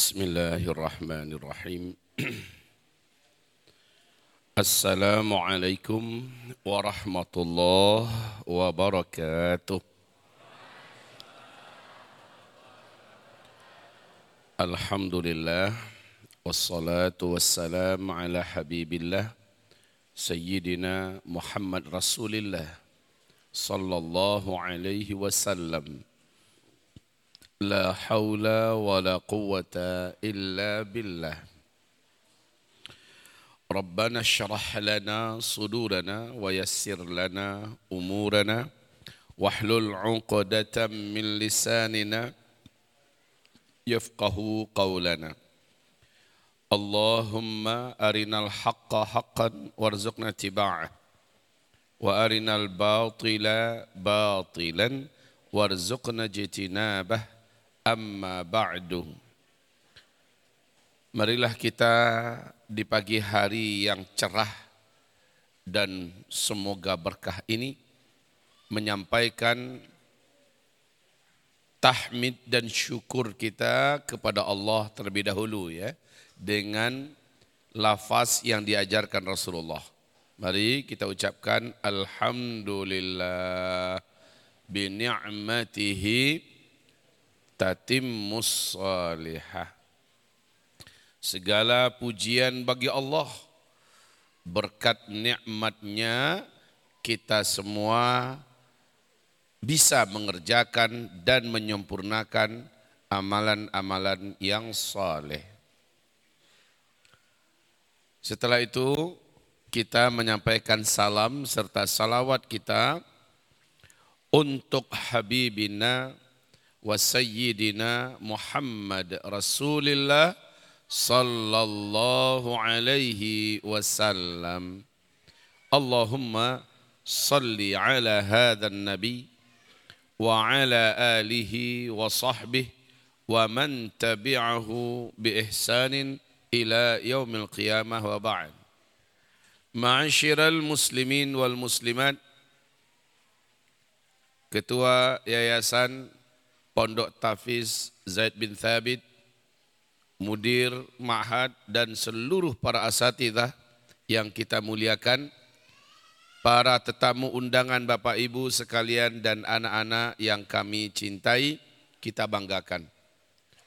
بسم الله الرحمن الرحيم. السلام عليكم ورحمة الله وبركاته. الحمد لله والصلاة والسلام على حبيب الله سيدنا محمد رسول الله صلى الله عليه وسلم. لا حول ولا قوة إلا بالله. ربنا اشرح لنا صدورنا ويسر لنا أمورنا واحلل عقدة من لساننا يفقه قولنا. اللهم أرنا الحق حقا وارزقنا اتباعه وأرنا الباطل باطلا وارزقنا اجتنابه. Amma ba'du. Marilah kita di pagi hari yang cerah dan semoga berkah ini menyampaikan tahmid dan syukur kita kepada Allah terlebih dahulu ya dengan lafaz yang diajarkan Rasulullah. Mari kita ucapkan alhamdulillah bi ni'matihi tatimmus salihah. Segala pujian bagi Allah. Berkat nikmatnya kita semua bisa mengerjakan dan menyempurnakan amalan-amalan yang saleh. Setelah itu kita menyampaikan salam serta salawat kita untuk Habibina وسيدنا محمد رسول الله صلى الله عليه وسلم. اللهم صل على هذا النبي وعلى آله وصحبه ومن تبعه بإحسان إلى يوم القيامة وبعد. معاشر المسلمين والمسلمات Ketua Yayasan Pondok Tafiz Zaid bin Thabit, Mudir Ma'had dan seluruh para asatidah yang kita muliakan, para tetamu undangan Bapak Ibu sekalian dan anak-anak yang kami cintai, kita banggakan.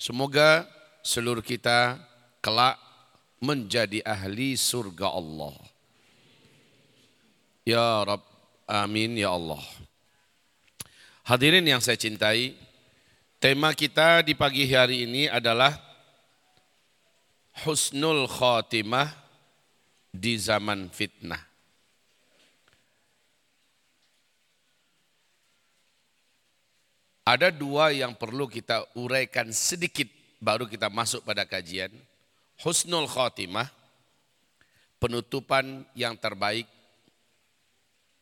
Semoga seluruh kita kelak menjadi ahli surga Allah. Ya Rabb, amin ya Allah. Hadirin yang saya cintai, Tema kita di pagi hari ini adalah husnul khotimah di zaman fitnah. Ada dua yang perlu kita uraikan sedikit baru kita masuk pada kajian. Husnul khotimah, penutupan yang terbaik.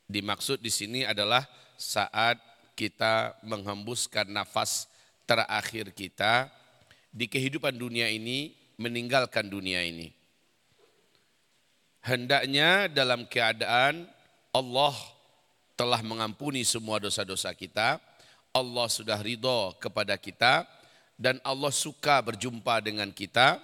Dimaksud di sini adalah saat kita menghembuskan nafas terakhir kita di kehidupan dunia ini meninggalkan dunia ini. Hendaknya dalam keadaan Allah telah mengampuni semua dosa-dosa kita, Allah sudah ridho kepada kita, dan Allah suka berjumpa dengan kita,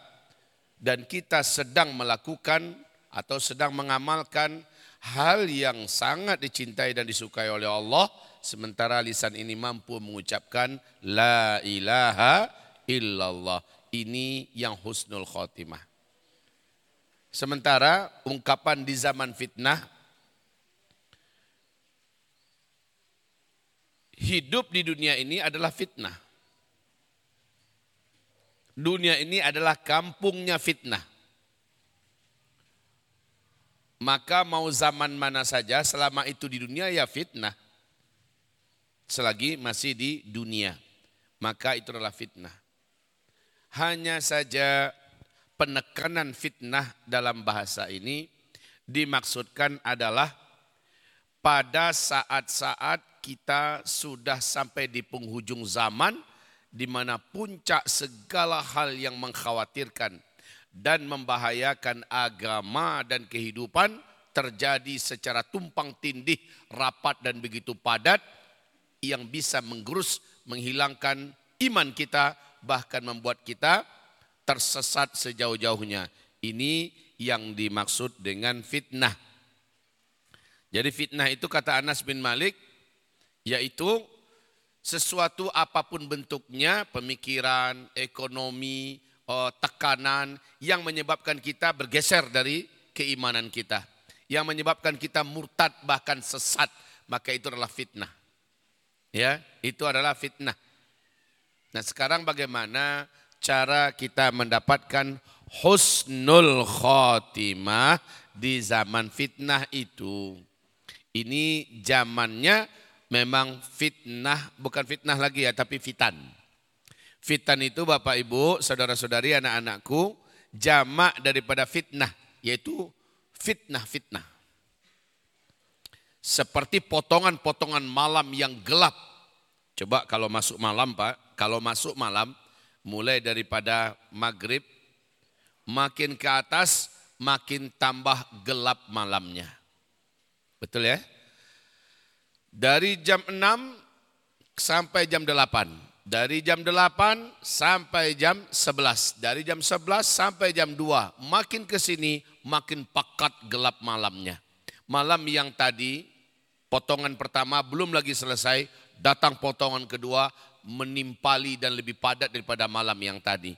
dan kita sedang melakukan atau sedang mengamalkan hal yang sangat dicintai dan disukai oleh Allah, sementara lisan ini mampu mengucapkan la ilaha illallah. Ini yang husnul khotimah. Sementara ungkapan di zaman fitnah hidup di dunia ini adalah fitnah. Dunia ini adalah kampungnya fitnah. Maka mau zaman mana saja selama itu di dunia ya fitnah selagi masih di dunia. Maka itu adalah fitnah. Hanya saja penekanan fitnah dalam bahasa ini dimaksudkan adalah pada saat-saat kita sudah sampai di penghujung zaman di mana puncak segala hal yang mengkhawatirkan dan membahayakan agama dan kehidupan terjadi secara tumpang tindih, rapat dan begitu padat yang bisa menggerus, menghilangkan iman kita, bahkan membuat kita tersesat sejauh-jauhnya. Ini yang dimaksud dengan fitnah. Jadi fitnah itu kata Anas bin Malik yaitu sesuatu apa pun bentuknya, pemikiran, ekonomi, oh, tekanan yang menyebabkan kita bergeser dari keimanan kita. Yang menyebabkan kita murtad bahkan sesat, maka itu adalah fitnah. Ya, itu adalah fitnah. Nah, sekarang bagaimana cara kita mendapatkan husnul khotimah di zaman fitnah itu? Ini zamannya memang fitnah, bukan fitnah lagi ya, tapi fitan. Fitan itu Bapak Ibu, saudara-saudari, anak-anakku, jamak daripada fitnah, yaitu fitnah-fitnah. Seperti potongan-potongan malam yang gelap. Coba kalau masuk malam Pak, kalau masuk malam, mulai daripada maghrib, makin ke atas, makin tambah gelap malamnya. Betul ya? Dari jam 6 sampai jam 8. Dari jam 8 sampai jam 11. Dari jam 11 sampai jam 2. Makin ke sini makin pekat gelap malamnya. Malam yang tadi potongan pertama belum lagi selesai, datang potongan kedua menimpali dan lebih padat daripada malam yang tadi.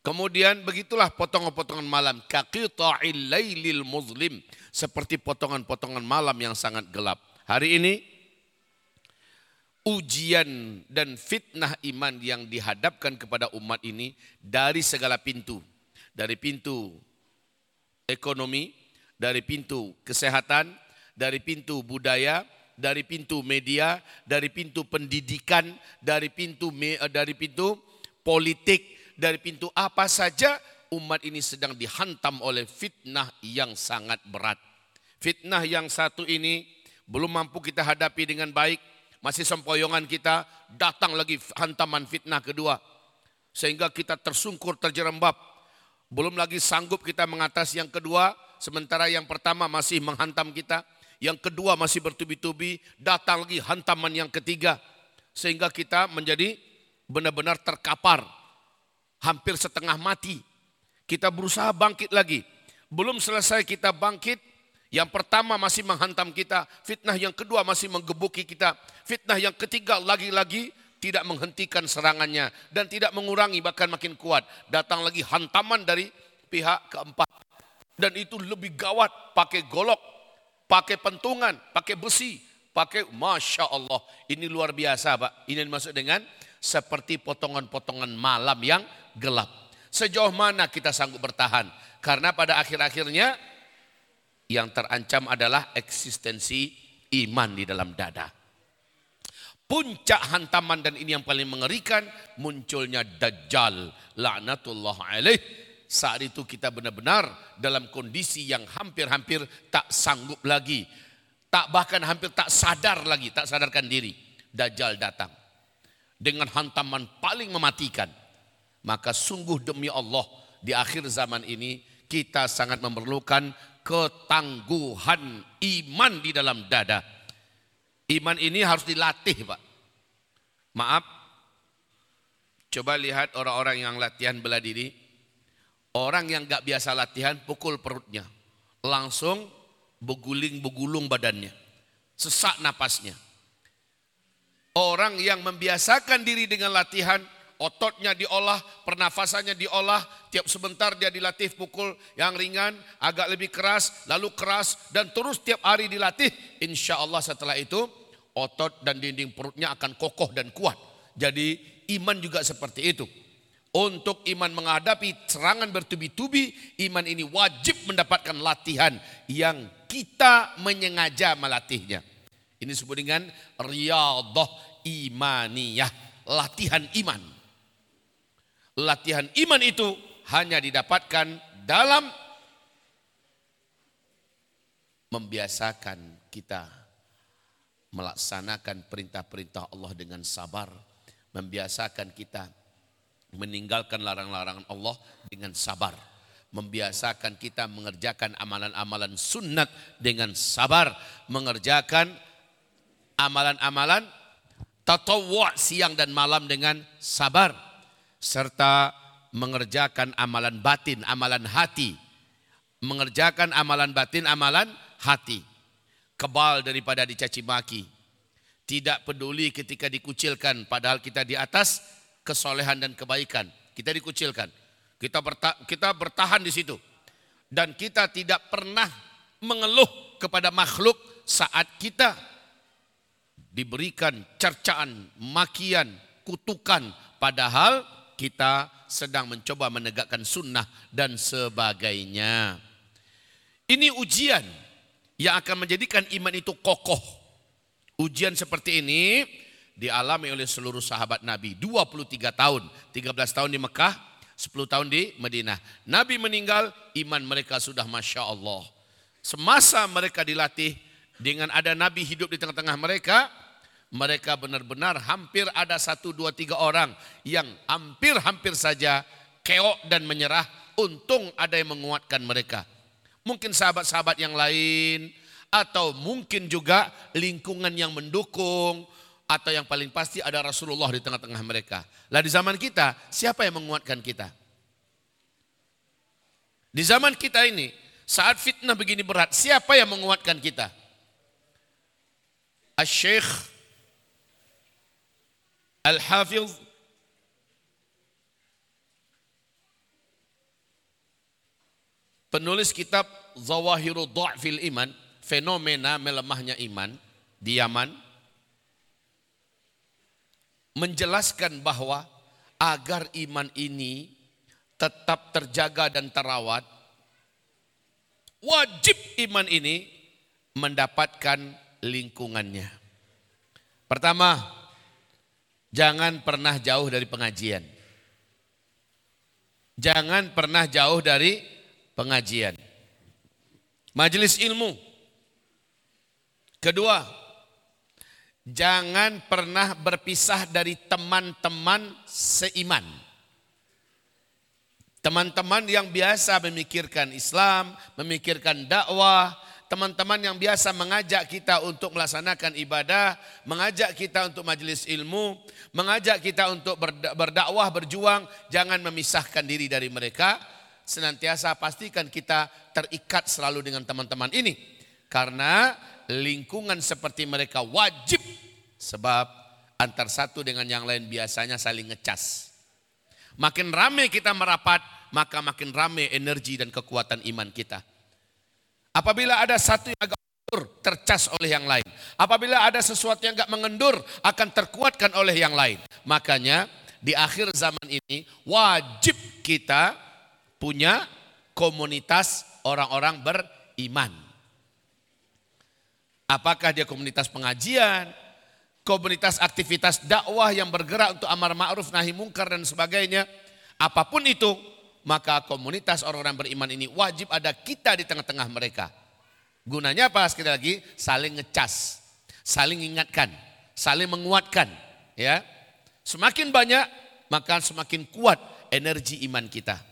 Kemudian begitulah potongan-potongan malam. Kaqita'il laylil muzlim. Seperti potongan-potongan malam yang sangat gelap. Hari ini ujian dan fitnah iman yang dihadapkan kepada umat ini dari segala pintu. Dari pintu ekonomi, dari pintu kesehatan, dari pintu budaya, dari pintu media, dari pintu pendidikan, dari pintu dari pintu politik, dari pintu apa saja umat ini sedang dihantam oleh fitnah yang sangat berat. Fitnah yang satu ini belum mampu kita hadapi dengan baik, masih sempoyongan kita, datang lagi hantaman fitnah kedua. Sehingga kita tersungkur, terjerembab. Belum lagi sanggup kita mengatasi yang kedua, sementara yang pertama masih menghantam kita. Yang kedua masih bertubi-tubi, datang lagi hantaman yang ketiga. Sehingga kita menjadi benar-benar terkapar hampir setengah mati. Kita berusaha bangkit lagi. Belum selesai kita bangkit, yang pertama masih menghantam kita, fitnah yang kedua masih menggebuki kita, fitnah yang ketiga lagi-lagi tidak menghentikan serangannya dan tidak mengurangi bahkan makin kuat. Datang lagi hantaman dari pihak keempat. Dan itu lebih gawat pakai golok, pakai pentungan, pakai besi, pakai Masya Allah. Ini luar biasa Pak. Ini dimaksud dengan seperti potongan-potongan malam yang gelap. Sejauh mana kita sanggup bertahan? Karena pada akhir-akhirnya yang terancam adalah eksistensi iman di dalam dada. Puncak hantaman dan ini yang paling mengerikan munculnya Dajjal laknatullah alaih. Saat itu kita benar-benar dalam kondisi yang hampir-hampir tak sanggup lagi. Tak bahkan hampir tak sadar lagi, tak sadarkan diri. Dajjal datang. Dengan hantaman paling mematikan. Maka sungguh demi Allah di akhir zaman ini kita sangat memerlukan ketangguhan iman di dalam dada. Iman ini harus dilatih Pak. Maaf, coba lihat orang-orang yang latihan bela diri. Orang yang gak biasa latihan pukul perutnya. Langsung beguling-begulung badannya. Sesak napasnya. Orang yang membiasakan diri dengan latihan ototnya diolah, pernafasannya diolah, tiap sebentar dia dilatih pukul yang ringan, agak lebih keras, lalu keras, dan terus tiap hari dilatih. Insya Allah setelah itu otot dan dinding perutnya akan kokoh dan kuat. Jadi iman juga seperti itu. Untuk iman menghadapi serangan bertubi-tubi, iman ini wajib mendapatkan latihan yang kita menyengaja melatihnya. Ini disebut dengan riyadah imaniyah, latihan iman. Latihan iman itu hanya didapatkan dalam membiasakan kita melaksanakan perintah-perintah Allah dengan sabar, membiasakan kita meninggalkan larang-larangan Allah dengan sabar, membiasakan kita mengerjakan amalan-amalan sunnat dengan sabar, mengerjakan amalan-amalan tatawwa siang dan malam dengan sabar serta mengerjakan amalan batin, amalan hati. Mengerjakan amalan batin, amalan hati. Kebal daripada dicaci maki. Tidak peduli ketika dikucilkan padahal kita di atas kesolehan dan kebaikan. Kita dikucilkan. Kita, kita bertahan di situ. Dan kita tidak pernah mengeluh kepada makhluk saat kita diberikan cercaan, makian, kutukan. Padahal kita sedang mencoba menegakkan sunnah dan sebagainya. Ini ujian yang akan menjadikan iman itu kokoh. Ujian seperti ini dialami oleh seluruh sahabat Nabi. 23 tahun, 13 tahun di Mekah, 10 tahun di Madinah. Nabi meninggal, iman mereka sudah Masya Allah. Semasa mereka dilatih dengan ada Nabi hidup di tengah-tengah mereka, mereka benar-benar hampir ada satu, dua, tiga orang yang hampir-hampir saja keok dan menyerah. Untung ada yang menguatkan mereka. Mungkin sahabat-sahabat yang lain atau mungkin juga lingkungan yang mendukung atau yang paling pasti ada Rasulullah di tengah-tengah mereka. Lah di zaman kita, siapa yang menguatkan kita? Di zaman kita ini, saat fitnah begini berat, siapa yang menguatkan kita? Al-Syeikh Al-Hafiz penulis kitab Zawahiru Dha'fil Iman, fenomena melemahnya iman di Yaman, menjelaskan bahwa agar iman ini tetap terjaga dan terawat, wajib iman ini mendapatkan lingkungannya. Pertama, Jangan pernah jauh dari pengajian. Jangan pernah jauh dari pengajian. Majelis ilmu. Kedua, jangan pernah berpisah dari teman-teman seiman. Teman-teman yang biasa memikirkan Islam, memikirkan dakwah, teman-teman yang biasa mengajak kita untuk melaksanakan ibadah, mengajak kita untuk majelis ilmu, mengajak kita untuk berdakwah, berjuang, jangan memisahkan diri dari mereka. Senantiasa pastikan kita terikat selalu dengan teman-teman ini. Karena lingkungan seperti mereka wajib sebab antar satu dengan yang lain biasanya saling ngecas. Makin ramai kita merapat, maka makin ramai energi dan kekuatan iman kita. Apabila ada satu yang agak mengendur, tercas oleh yang lain. Apabila ada sesuatu yang agak mengendur, akan terkuatkan oleh yang lain. Makanya di akhir zaman ini wajib kita punya komunitas orang-orang beriman. Apakah dia komunitas pengajian, komunitas aktivitas dakwah yang bergerak untuk amar ma'ruf nahi mungkar dan sebagainya. Apa pun itu, maka komunitas orang-orang beriman ini wajib ada kita di tengah-tengah mereka. Gunanya apa? Sekali lagi saling ngecas, saling ingatkan, saling menguatkan, ya. Semakin banyak maka semakin kuat energi iman kita.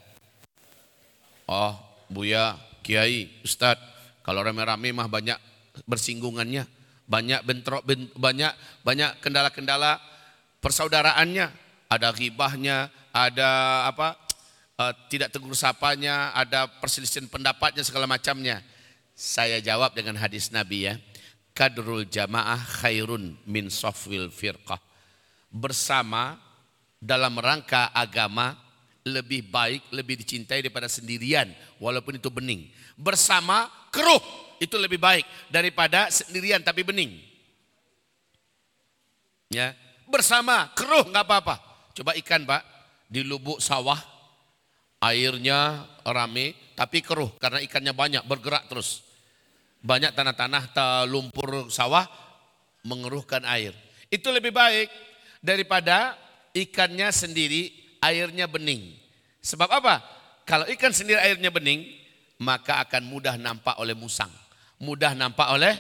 Oh, Buya, Kiai, Ustadz, kalau rame-rame mah banyak bersinggungannya, banyak bentrok, banyak banyak kendala-kendala persaudaraannya, ada ghibahnya, ada apa uh, tidak tegur sapanya, ada perselisihan pendapatnya segala macamnya. Saya jawab dengan hadis Nabi ya. Kadrul jamaah khairun min sofwil firqah. Bersama dalam rangka agama lebih baik, lebih dicintai daripada sendirian walaupun itu bening. Bersama keruh itu lebih baik daripada sendirian tapi bening. Ya, bersama keruh nggak apa-apa. Coba ikan pak di lubuk sawah Airnya rame tapi keruh karena ikannya banyak bergerak terus. Banyak tanah-tanah lumpur sawah mengeruhkan air. Itu lebih baik daripada ikannya sendiri airnya bening. Sebab apa? Kalau ikan sendiri airnya bening maka akan mudah nampak oleh musang. Mudah nampak oleh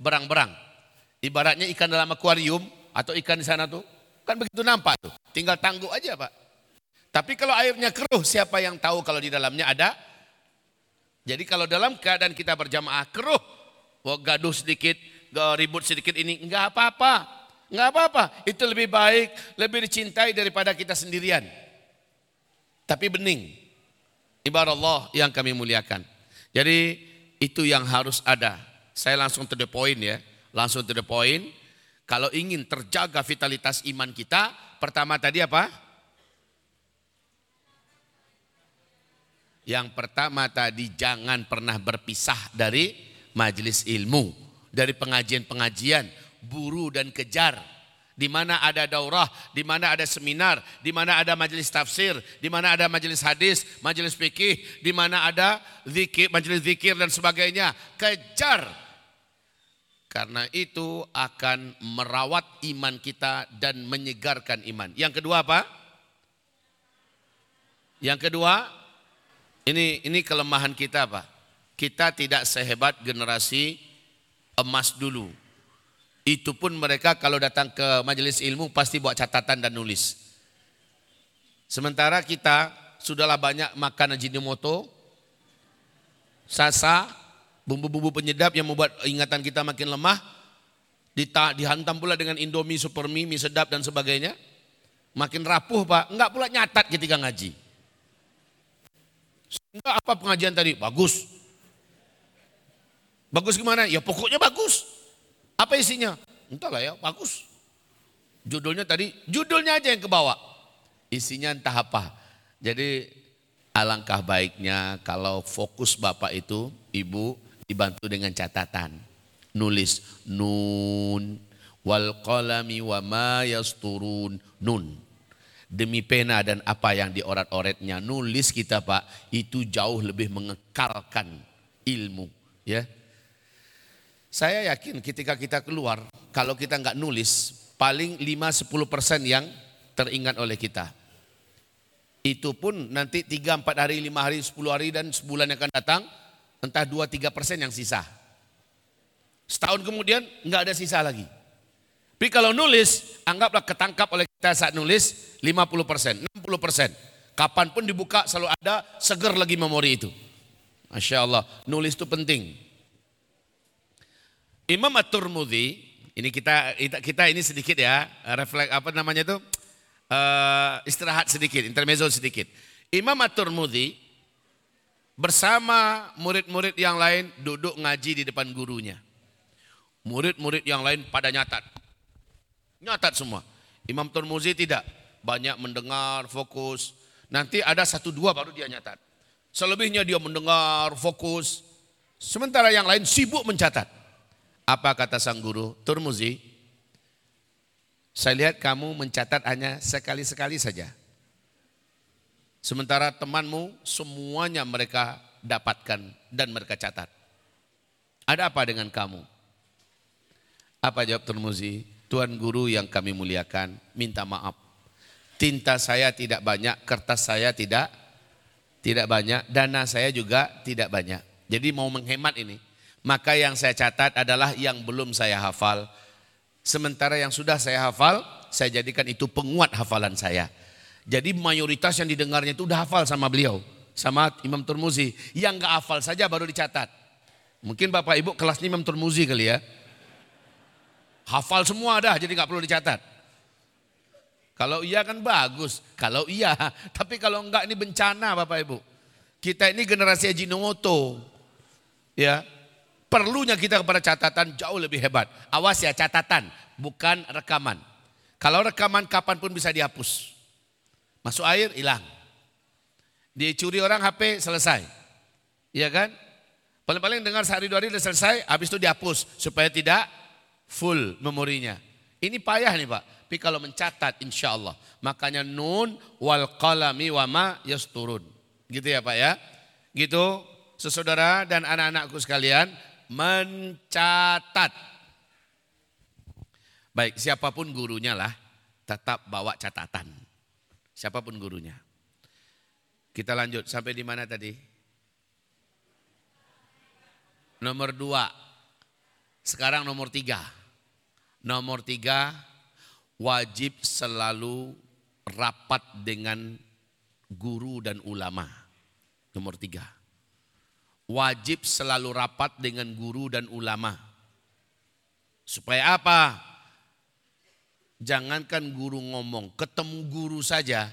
berang-berang. Ibaratnya ikan dalam akuarium atau ikan di sana tuh kan begitu nampak tuh. Tinggal tangguh aja Pak. Tapi kalau airnya keruh, siapa yang tahu kalau di dalamnya ada? Jadi kalau dalam keadaan kita berjamaah keruh, oh, gaduh sedikit, ribut sedikit ini, enggak apa-apa. Enggak apa-apa, itu lebih baik, lebih dicintai daripada kita sendirian. tapi bening. Ibarat Allah yang kami muliakan. Jadi itu yang harus ada. Saya langsung to the point ya. Langsung to the point. Kalau ingin terjaga vitalitas iman kita, pertama tadi apa? Yang pertama tadi jangan pernah berpisah dari majelis ilmu, dari pengajian-pengajian, buru dan kejar di mana ada daurah, di mana ada seminar, di mana ada majelis tafsir, di mana ada majelis hadis, majelis fikih, di mana ada zikir, majelis zikir dan sebagainya. Kejar. Karena itu akan merawat iman kita dan menyegarkan iman. Yang kedua apa? Yang kedua, ini ini kelemahan kita apa? Kita tidak sehebat generasi emas dulu itu pun mereka kalau datang ke majelis ilmu pasti buat catatan dan nulis. Sementara kita sudahlah banyak makan ajinomoto, sasa, bumbu-bumbu penyedap yang membuat ingatan kita makin lemah, dihantam pula dengan indomie, super mie, sedap dan sebagainya. Makin rapuh pak, enggak pula nyatat ketika ngaji. Enggak apa pengajian tadi? Bagus. Bagus gimana? Ya pokoknya bagus. Apa isinya? Entahlah ya, bagus. Judulnya tadi, judulnya aja yang kebawa. Isinya entah apa. Jadi alangkah baiknya kalau fokus Bapak itu, Ibu dibantu dengan catatan. Nulis nun wal qalami wa ma yasturun nun. Demi pena dan apa yang diorat-oretnya nulis kita Pak itu jauh lebih mengekalkan ilmu ya saya yakin ketika kita keluar, kalau kita nggak nulis, paling 5-10 persen yang teringat oleh kita. Itu pun nanti 3-4 hari, 5 hari, 10 hari dan sebulan yang akan datang, entah 2-3 persen yang sisa. Setahun kemudian nggak ada sisa lagi. Tapi kalau nulis, anggaplah ketangkap oleh kita saat nulis 50 persen, 60 persen. Kapan pun dibuka selalu ada seger lagi memori itu. Masya Allah, nulis itu penting. Imam At-Turmudi, ini kita kita ini sedikit ya, refleks apa namanya itu? Uh, istirahat sedikit, intermezzo sedikit. Imam At-Turmudi bersama murid-murid yang lain duduk ngaji di depan gurunya. Murid-murid yang lain pada nyatat. Nyatat semua. Imam Turmuzi tidak. Banyak mendengar, fokus. Nanti ada satu dua baru dia nyatat. Selebihnya dia mendengar, fokus. Sementara yang lain sibuk mencatat. Apa kata sang guru? Turmuzi, saya lihat kamu mencatat hanya sekali-sekali saja. Sementara temanmu semuanya mereka dapatkan dan mereka catat. Ada apa dengan kamu? Apa jawab Turmuzi? Tuan guru yang kami muliakan, minta maaf. Tinta saya tidak banyak, kertas saya tidak tidak banyak, dana saya juga tidak banyak. Jadi mau menghemat ini. Maka yang saya catat adalah yang belum saya hafal. Sementara yang sudah saya hafal, saya jadikan itu penguat hafalan saya. Jadi mayoritas yang didengarnya itu udah hafal sama beliau. Sama Imam Turmuzi. Yang gak hafal saja baru dicatat. Mungkin Bapak Ibu kelasnya Imam Turmuzi kali ya. Hafal semua dah jadi gak perlu dicatat. Kalau iya kan bagus. Kalau iya. Tapi kalau enggak ini bencana Bapak Ibu. Kita ini generasi Ajinomoto. Ya, Perlunya kita kepada catatan jauh lebih hebat. Awas ya catatan, bukan rekaman. Kalau rekaman kapan pun bisa dihapus. Masuk air, hilang. Dicuri orang HP, selesai. Iya kan? Paling-paling dengar sehari dua hari sudah selesai, habis itu dihapus. Supaya tidak full memorinya. Ini payah nih Pak. Tapi kalau mencatat insya Allah. Makanya nun wal qalami wa ma yasturun. Gitu ya Pak ya. Gitu sesaudara dan anak-anakku sekalian mencatat. Baik, siapa pun gurunya lah, tetap bawa catatan. Siapa pun gurunya. Kita lanjut sampai di mana tadi? Nomor dua. Sekarang nomor tiga. Nomor tiga, wajib selalu rapat dengan guru dan ulama. Nomor tiga wajib selalu rapat dengan guru dan ulama. Supaya apa? Jangankan guru ngomong, ketemu guru saja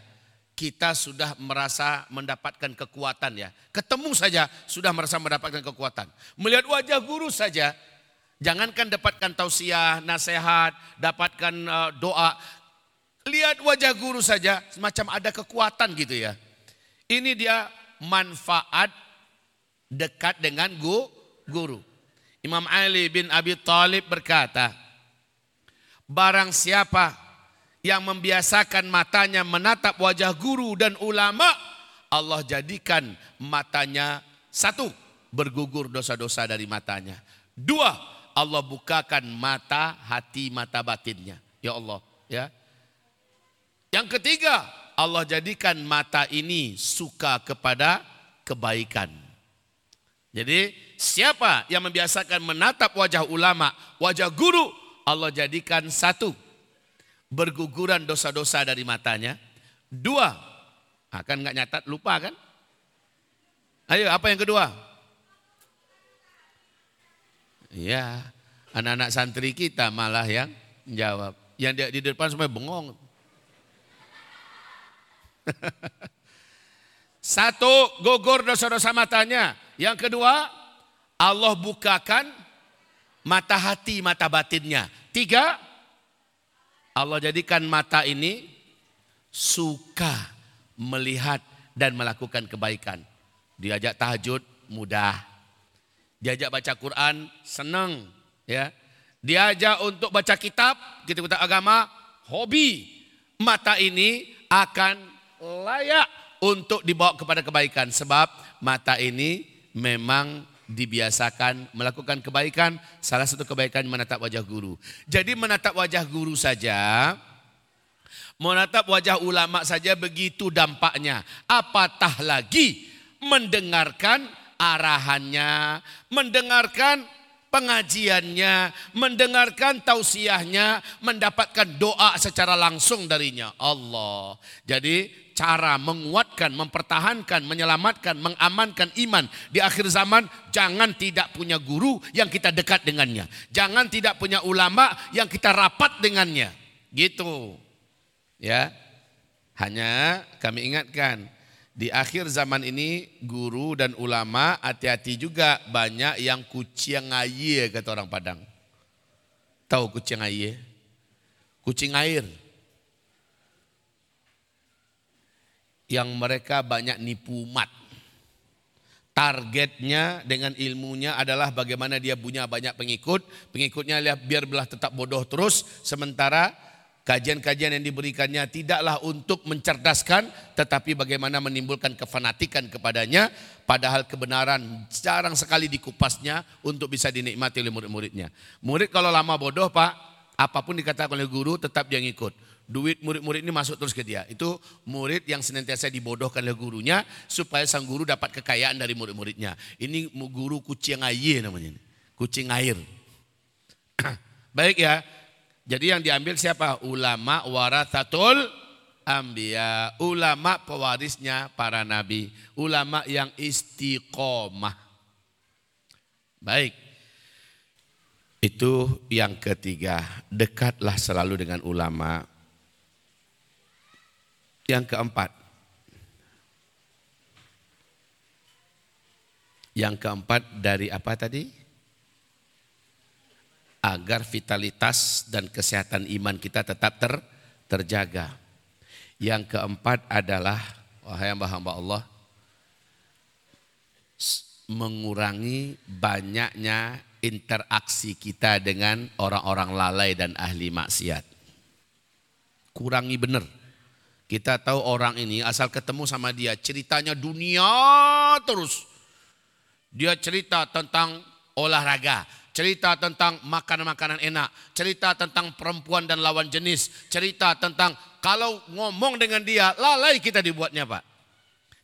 kita sudah merasa mendapatkan kekuatan ya. Ketemu saja sudah merasa mendapatkan kekuatan. Melihat wajah guru saja, jangankan dapatkan tausiah, nasihat, dapatkan uh, doa. Lihat wajah guru saja, semacam ada kekuatan gitu ya. Ini dia manfaat dekat dengan guru. Imam Ali bin Abi Thalib berkata, barang siapa yang membiasakan matanya menatap wajah guru dan ulama, Allah jadikan matanya satu, bergugur dosa-dosa dari matanya. Dua, Allah bukakan mata hati mata batinnya. Ya Allah, ya. Yang ketiga, Allah jadikan mata ini suka kepada kebaikan. Jadi siapa yang membiasakan menatap wajah ulama, wajah guru, Allah jadikan satu berguguran dosa-dosa dari matanya. Dua, akan nggak nyatat lupa kan? Ayo, apa yang kedua? Ya, anak-anak santri kita malah yang menjawab. Yang di, di depan semua bengong. Satu, gugur dosa-dosa matanya. Yang kedua, Allah bukakan mata hati, mata batinnya. Tiga, Allah jadikan mata ini suka melihat dan melakukan kebaikan. Diajak tahajud mudah. Diajak baca Quran senang, ya. Diajak untuk baca kitab, kitab-kitab agama, hobi. Mata ini akan layak untuk dibawa kepada kebaikan sebab mata ini memang dibiasakan melakukan kebaikan, salah satu kebaikan menatap wajah guru. Jadi menatap wajah guru saja, menatap wajah ulama saja begitu dampaknya. Apatah lagi mendengarkan arahannya, mendengarkan pengajiannya, mendengarkan tausiahnya, mendapatkan doa secara langsung darinya. Allah. Jadi cara menguatkan, mempertahankan, menyelamatkan, mengamankan iman di akhir zaman, jangan tidak punya guru yang kita dekat dengannya. Jangan tidak punya ulama yang kita rapat dengannya. Gitu. Ya. Hanya kami ingatkan, di akhir zaman ini guru dan ulama hati-hati juga banyak yang kucing air kata orang Padang. Tahu kucing air? Kucing air yang mereka banyak nipu umat. Targetnya dengan ilmunya adalah bagaimana dia punya banyak pengikut. Pengikutnya biar belah tetap bodoh terus. Sementara kajian-kajian yang diberikannya tidaklah untuk mencerdaskan. Tetapi bagaimana menimbulkan kefanatikan kepadanya. Padahal kebenaran jarang sekali dikupasnya untuk bisa dinikmati oleh murid-muridnya. Murid kalau lama bodoh pak, apa pun dikatakan oleh guru tetap dia ngikut duit murid-murid ini masuk terus ke dia. Itu murid yang senantiasa dibodohkan oleh gurunya supaya sang guru dapat kekayaan dari murid-muridnya. Ini guru kucing air namanya. Kucing air. Baik ya. Jadi yang diambil siapa? Ulama warathatul ambia. Ulama pewarisnya para nabi. Ulama yang istiqomah. Baik. Itu yang ketiga, dekatlah selalu dengan ulama yang keempat. Yang keempat dari apa tadi? Agar vitalitas dan kesehatan iman kita tetap ter, terjaga. Yang keempat adalah, wahai hamba-hamba Allah, mengurangi banyaknya interaksi kita dengan orang-orang lalai dan ahli maksiat. Kurangi benar kita tahu orang ini asal ketemu sama dia ceritanya dunia terus. Dia cerita tentang olahraga, cerita tentang makanan-makanan enak, cerita tentang perempuan dan lawan jenis, cerita tentang kalau ngomong dengan dia lalai kita dibuatnya Pak.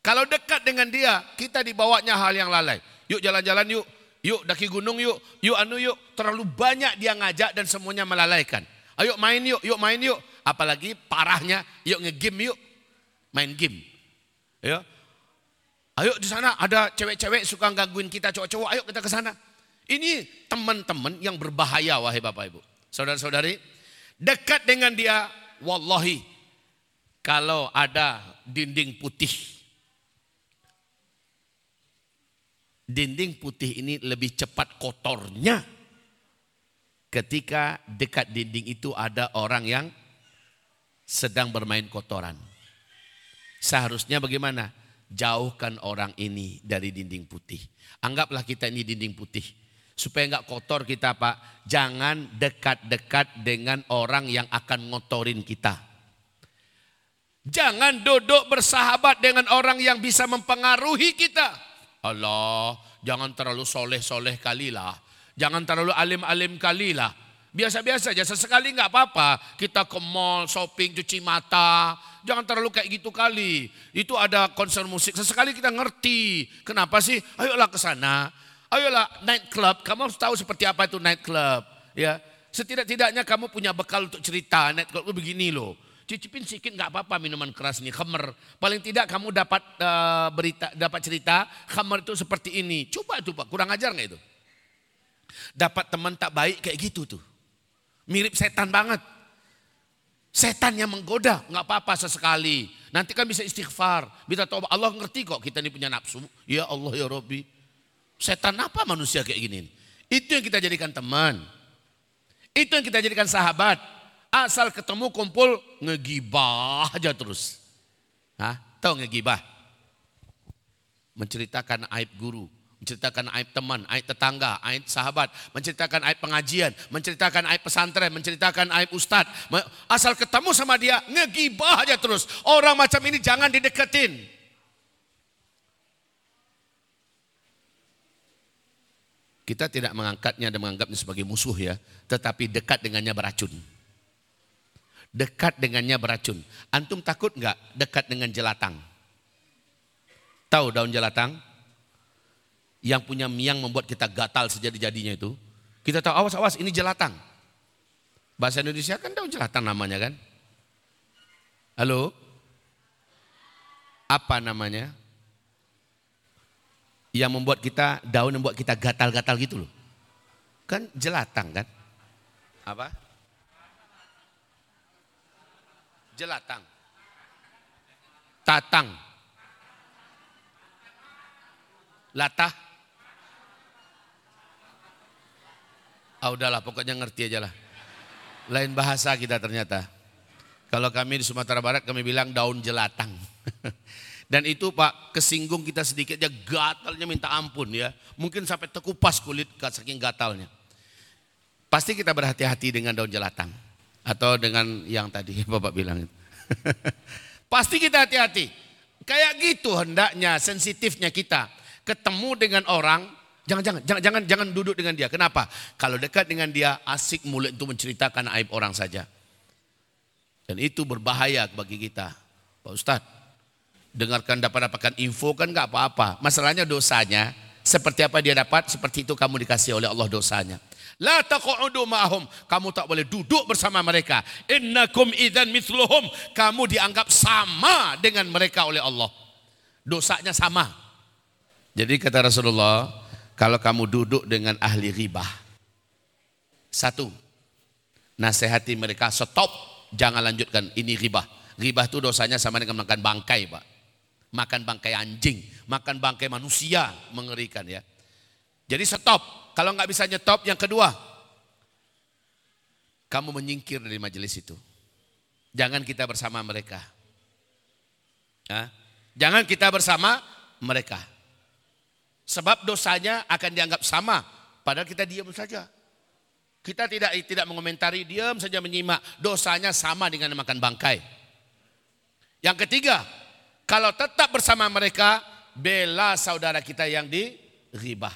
Kalau dekat dengan dia kita dibawanya hal yang lalai. Yuk jalan-jalan yuk, yuk daki gunung yuk, yuk anu yuk. Terlalu banyak dia ngajak dan semuanya melalaikan. Ayo main yuk, yuk main yuk. Apalagi parahnya, yuk ngegame yuk. Main game. Ya. Ayo di sana ada cewek-cewek suka gangguin kita cowok-cowok, ayo kita ke sana. Ini teman-teman yang berbahaya wahai Bapak Ibu. Saudara-saudari, dekat dengan dia wallahi kalau ada dinding putih. Dinding putih ini lebih cepat kotornya ketika dekat dinding itu ada orang yang sedang bermain kotoran. Seharusnya bagaimana? Jauhkan orang ini dari dinding putih. Anggaplah kita ini dinding putih. Supaya enggak kotor kita Pak. Jangan dekat-dekat dengan orang yang akan ngotorin kita. Jangan duduk bersahabat dengan orang yang bisa mempengaruhi kita. Allah, jangan terlalu soleh-soleh kalilah. Jangan terlalu alim-alim kalilah. Biasa-biasa aja, sesekali nggak apa-apa. Kita ke mall, shopping, cuci mata. Jangan terlalu kayak gitu kali. Itu ada konser musik, sesekali kita ngerti. Kenapa sih? Ayolah ke sana. Ayolah night club, kamu harus tahu seperti apa itu night club. Ya, Setidak-tidaknya kamu punya bekal untuk cerita, night club itu begini loh cicipin sedikit nggak apa-apa minuman keras ini khamer. Paling tidak kamu dapat uh, berita, dapat cerita khamer itu seperti ini. Coba itu pak, kurang ajar nggak itu? Dapat teman tak baik kayak gitu tuh, mirip setan banget. Setan yang menggoda, nggak apa-apa sesekali. Nanti kan bisa istighfar, bisa tahu Allah ngerti kok kita ini punya nafsu. Ya Allah ya Robbi. Setan apa manusia kayak gini? Itu yang kita jadikan teman. Itu yang kita jadikan sahabat. Asal ketemu kumpul ngegibah aja terus. Hah? Tahu ngegibah? Menceritakan aib guru, menceritakan aib teman, aib tetangga, aib sahabat, menceritakan aib pengajian, menceritakan aib pesantren, menceritakan aib ustad. Asal ketemu sama dia, ngegibah aja terus. Orang macam ini jangan dideketin. Kita tidak mengangkatnya dan menganggapnya sebagai musuh ya, tetapi dekat dengannya beracun dekat dengannya beracun. Antum takut nggak dekat dengan jelatang? Tahu daun jelatang? Yang punya miang membuat kita gatal sejadi-jadinya itu. Kita tahu awas awas ini jelatang. Bahasa Indonesia kan daun jelatang namanya kan? Halo? Apa namanya? Yang membuat kita daun membuat kita gatal-gatal gitu loh. Kan jelatang kan? Apa? jelatang. Tatang. Latah. Ah udahlah pokoknya ngerti aja lah. Lain bahasa kita ternyata. Kalau kami di Sumatera Barat kami bilang daun jelatang. Dan itu Pak kesinggung kita sedikit aja gatalnya minta ampun ya. Mungkin sampai tekupas kulit saking gatalnya. Pasti kita berhati-hati dengan daun jelatang. Atau dengan yang tadi Bapak bilang. Pasti kita hati-hati. Kayak gitu hendaknya sensitifnya kita. Ketemu dengan orang, jangan jangan jangan jangan jangan duduk dengan dia. Kenapa? Kalau dekat dengan dia asik mulut itu menceritakan aib orang saja. Dan itu berbahaya bagi kita. Pak Ustadz, dengarkan dapat dapatkan info kan nggak apa-apa. Masalahnya dosanya seperti apa dia dapat, seperti itu kamu dikasih oleh Allah dosanya. La taq'udu ma'hum. Kamu tak boleh duduk bersama mereka. Innakum idzan mithluhum. Kamu dianggap sama dengan mereka oleh Allah. Dosanya sama. Jadi kata Rasulullah, kalau kamu duduk dengan ahli ribah. Satu, nasihati mereka stop, jangan lanjutkan ini ribah. Ribah itu dosanya sama dengan makan bangkai, Pak. Makan bangkai anjing, makan bangkai manusia, mengerikan ya. Jadi stop, kalau nggak bisa nyetop, yang kedua, kamu menyingkir dari majelis itu. Jangan kita bersama mereka. Jangan kita bersama mereka. Sebab dosanya akan dianggap sama. Padahal kita diam saja. Kita tidak tidak mengomentari, diam saja menyimak. Dosanya sama dengan makan bangkai. Yang ketiga, kalau tetap bersama mereka, bela saudara kita yang di ribah.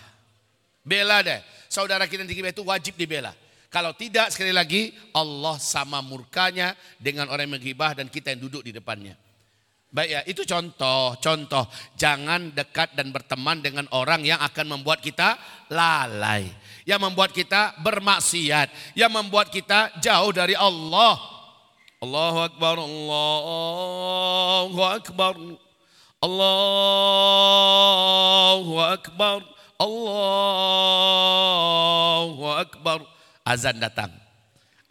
Bela deh. Saudara kita yang itu wajib dibela. Kalau tidak sekali lagi Allah sama murkanya dengan orang yang menggibah dan kita yang duduk di depannya. Baik ya, itu contoh, contoh. Jangan dekat dan berteman dengan orang yang akan membuat kita lalai. Yang membuat kita bermaksiat. Yang membuat kita jauh dari Allah. Allahu Akbar, Allahu Akbar. Allahu Akbar. Allahu Akbar. Azan datang.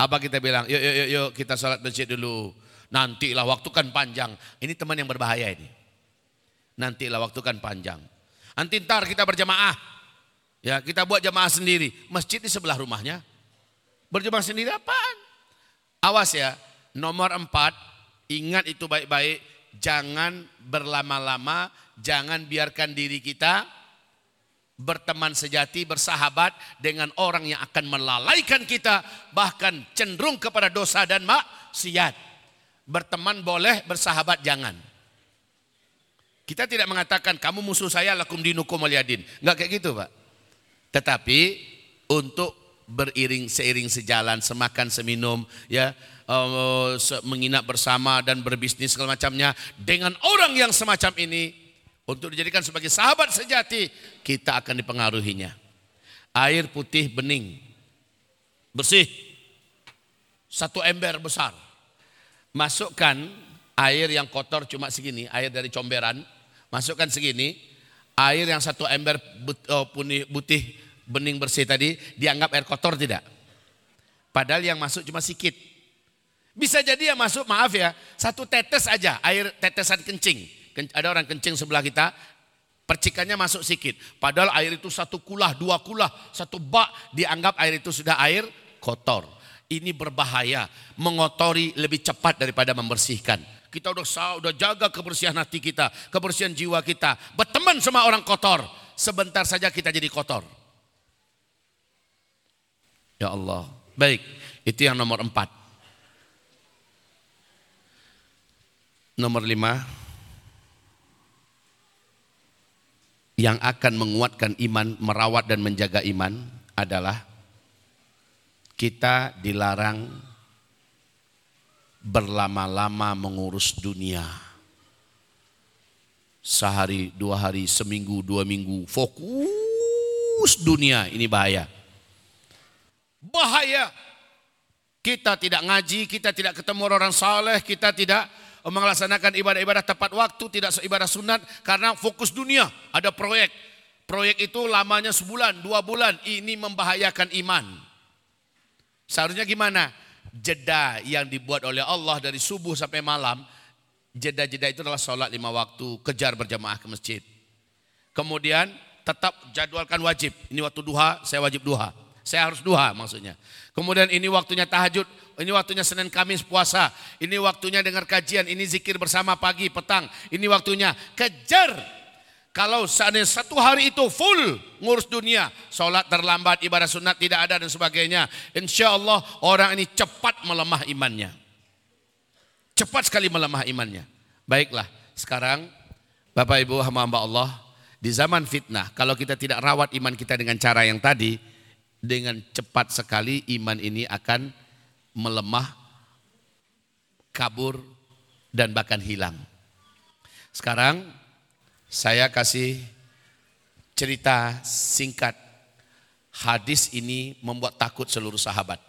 Apa kita bilang? Yuk, yuk, yuk, yuk kita sholat masjid dulu. Nantilah waktu kan panjang. Ini teman yang berbahaya ini. Nantilah waktu kan panjang. Nanti ntar kita berjamaah. Ya, kita buat jamaah sendiri. Masjid di sebelah rumahnya. Berjamaah sendiri apaan? Awas ya, nomor empat, ingat itu baik-baik. Jangan berlama-lama, jangan biarkan diri kita berteman sejati, bersahabat dengan orang yang akan melalaikan kita, bahkan cenderung kepada dosa dan maksiat. Berteman boleh, bersahabat jangan. Kita tidak mengatakan kamu musuh saya lakum dinukum waliyadin. Enggak kayak gitu, Pak. Tetapi untuk beriring seiring sejalan, semakan seminum, ya, uh, menginap bersama dan berbisnis segala macamnya dengan orang yang semacam ini untuk dijadikan sebagai sahabat sejati, kita akan dipengaruhinya. Air putih bening, bersih, satu ember besar. Masukkan air yang kotor cuma segini, air dari comberan, masukkan segini, air yang satu ember oh, putih bening bersih tadi dianggap air kotor tidak? Padahal yang masuk cuma sedikit. Bisa jadi yang masuk maaf ya, satu tetes aja air tetesan kencing ada orang kencing sebelah kita, percikannya masuk sedikit. Padahal air itu satu kulah, dua kulah, satu bak dianggap air itu sudah air kotor. Ini berbahaya, mengotori lebih cepat daripada membersihkan. Kita udah udah jaga kebersihan hati kita, kebersihan jiwa kita. Berteman sama orang kotor, sebentar saja kita jadi kotor. Ya Allah. Baik, itu yang nomor empat. Nomor lima, yang akan menguatkan iman, merawat dan menjaga iman adalah kita dilarang berlama-lama mengurus dunia. Sehari, dua hari, seminggu, dua minggu, fokus dunia, ini bahaya. Bahaya. Kita tidak ngaji, kita tidak ketemu orang saleh, kita tidak melaksanakan ibadah-ibadah tepat waktu, tidak ibadah sunat karena fokus dunia, ada proyek. Proyek itu lamanya sebulan, dua bulan, ini membahayakan iman. Seharusnya gimana? Jeda yang dibuat oleh Allah dari subuh sampai malam, jeda-jeda itu adalah sholat lima waktu, kejar berjamaah ke masjid. Kemudian tetap jadwalkan wajib, ini waktu duha, saya wajib duha. Saya harus duha maksudnya. Kemudian ini waktunya tahajud, ini waktunya Senin Kamis puasa, ini waktunya dengar kajian, ini zikir bersama pagi, petang, ini waktunya kejar. Kalau seandainya satu hari itu full ngurus dunia, sholat terlambat, ibadah sunat tidak ada dan sebagainya. Insya Allah orang ini cepat melemah imannya. Cepat sekali melemah imannya. Baiklah, sekarang Bapak Ibu hamba-hamba Allah, di zaman fitnah, kalau kita tidak rawat iman kita dengan cara yang tadi, dengan cepat sekali iman ini akan melemah, kabur, dan bahkan hilang. Sekarang saya kasih cerita singkat. Hadis ini membuat takut seluruh sahabat.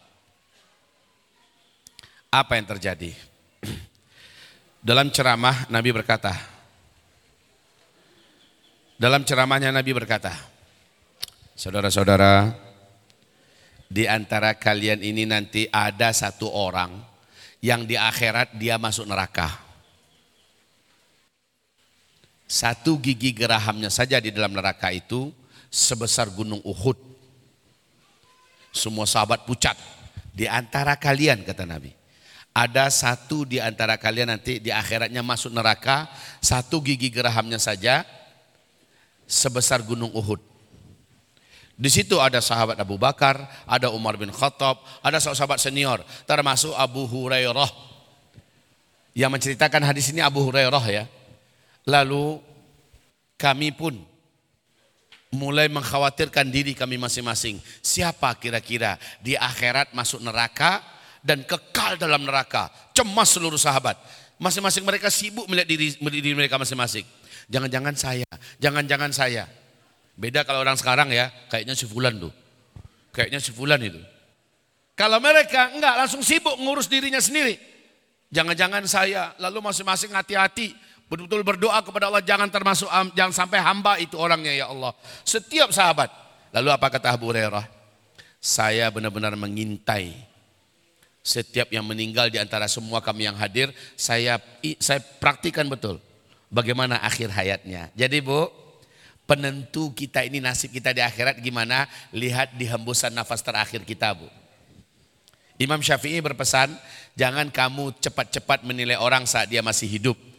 Apa yang terjadi? Dalam ceramah Nabi berkata, dalam ceramahnya Nabi berkata, Saudara-saudara, di antara kalian ini nanti ada satu orang yang di akhirat dia masuk neraka. Satu gigi gerahamnya saja di dalam neraka itu sebesar gunung Uhud. Semua sahabat pucat. Di antara kalian kata Nabi. Ada satu di antara kalian nanti di akhiratnya masuk neraka. Satu gigi gerahamnya saja sebesar gunung Uhud. Di situ ada sahabat Abu Bakar, ada Umar bin Khattab, ada sahabat senior, termasuk Abu Hurairah. Yang menceritakan hadis ini Abu Hurairah ya. Lalu kami pun mulai mengkhawatirkan diri kami masing-masing. Siapa kira-kira di akhirat masuk neraka dan kekal dalam neraka. Cemas seluruh sahabat. Masing-masing mereka sibuk melihat diri, diri mereka masing-masing. Jangan-jangan saya, jangan-jangan saya. Beda kalau orang sekarang ya, kayaknya si Fulan tuh. Kayaknya si Fulan itu. Kalau mereka enggak langsung sibuk ngurus dirinya sendiri. Jangan-jangan saya, lalu masing-masing hati-hati. Betul-betul berdoa kepada Allah jangan termasuk jangan sampai hamba itu orangnya ya Allah. Setiap sahabat. Lalu apa kata Abu Hurairah? Saya benar-benar mengintai Setiap yang meninggal di antara semua kami yang hadir, saya saya praktikan betul bagaimana akhir hayatnya. Jadi Bu, penentu kita ini nasib kita di akhirat gimana? Lihat di hembusan nafas terakhir kita Bu. Imam Syafi'i berpesan, jangan kamu cepat-cepat menilai orang saat dia masih hidup.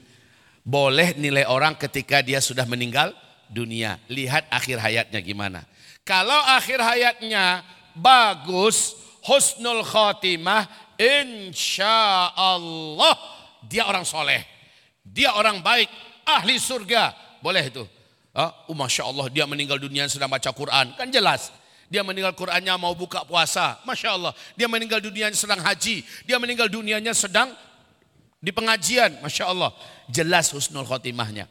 Boleh nilai orang ketika dia sudah meninggal dunia. Lihat akhir hayatnya gimana. Kalau akhir hayatnya bagus, husnul khotimah, insya Allah dia orang soleh. Dia orang baik, ahli surga. Boleh itu. Oh, Masya Allah dia meninggal dunia sedang baca Quran. Kan jelas. Dia meninggal Qurannya mau buka puasa. Masya Allah. Dia meninggal dunianya sedang haji. Dia meninggal dunianya sedang di pengajian. Masya Allah. Jelas husnul khotimahnya.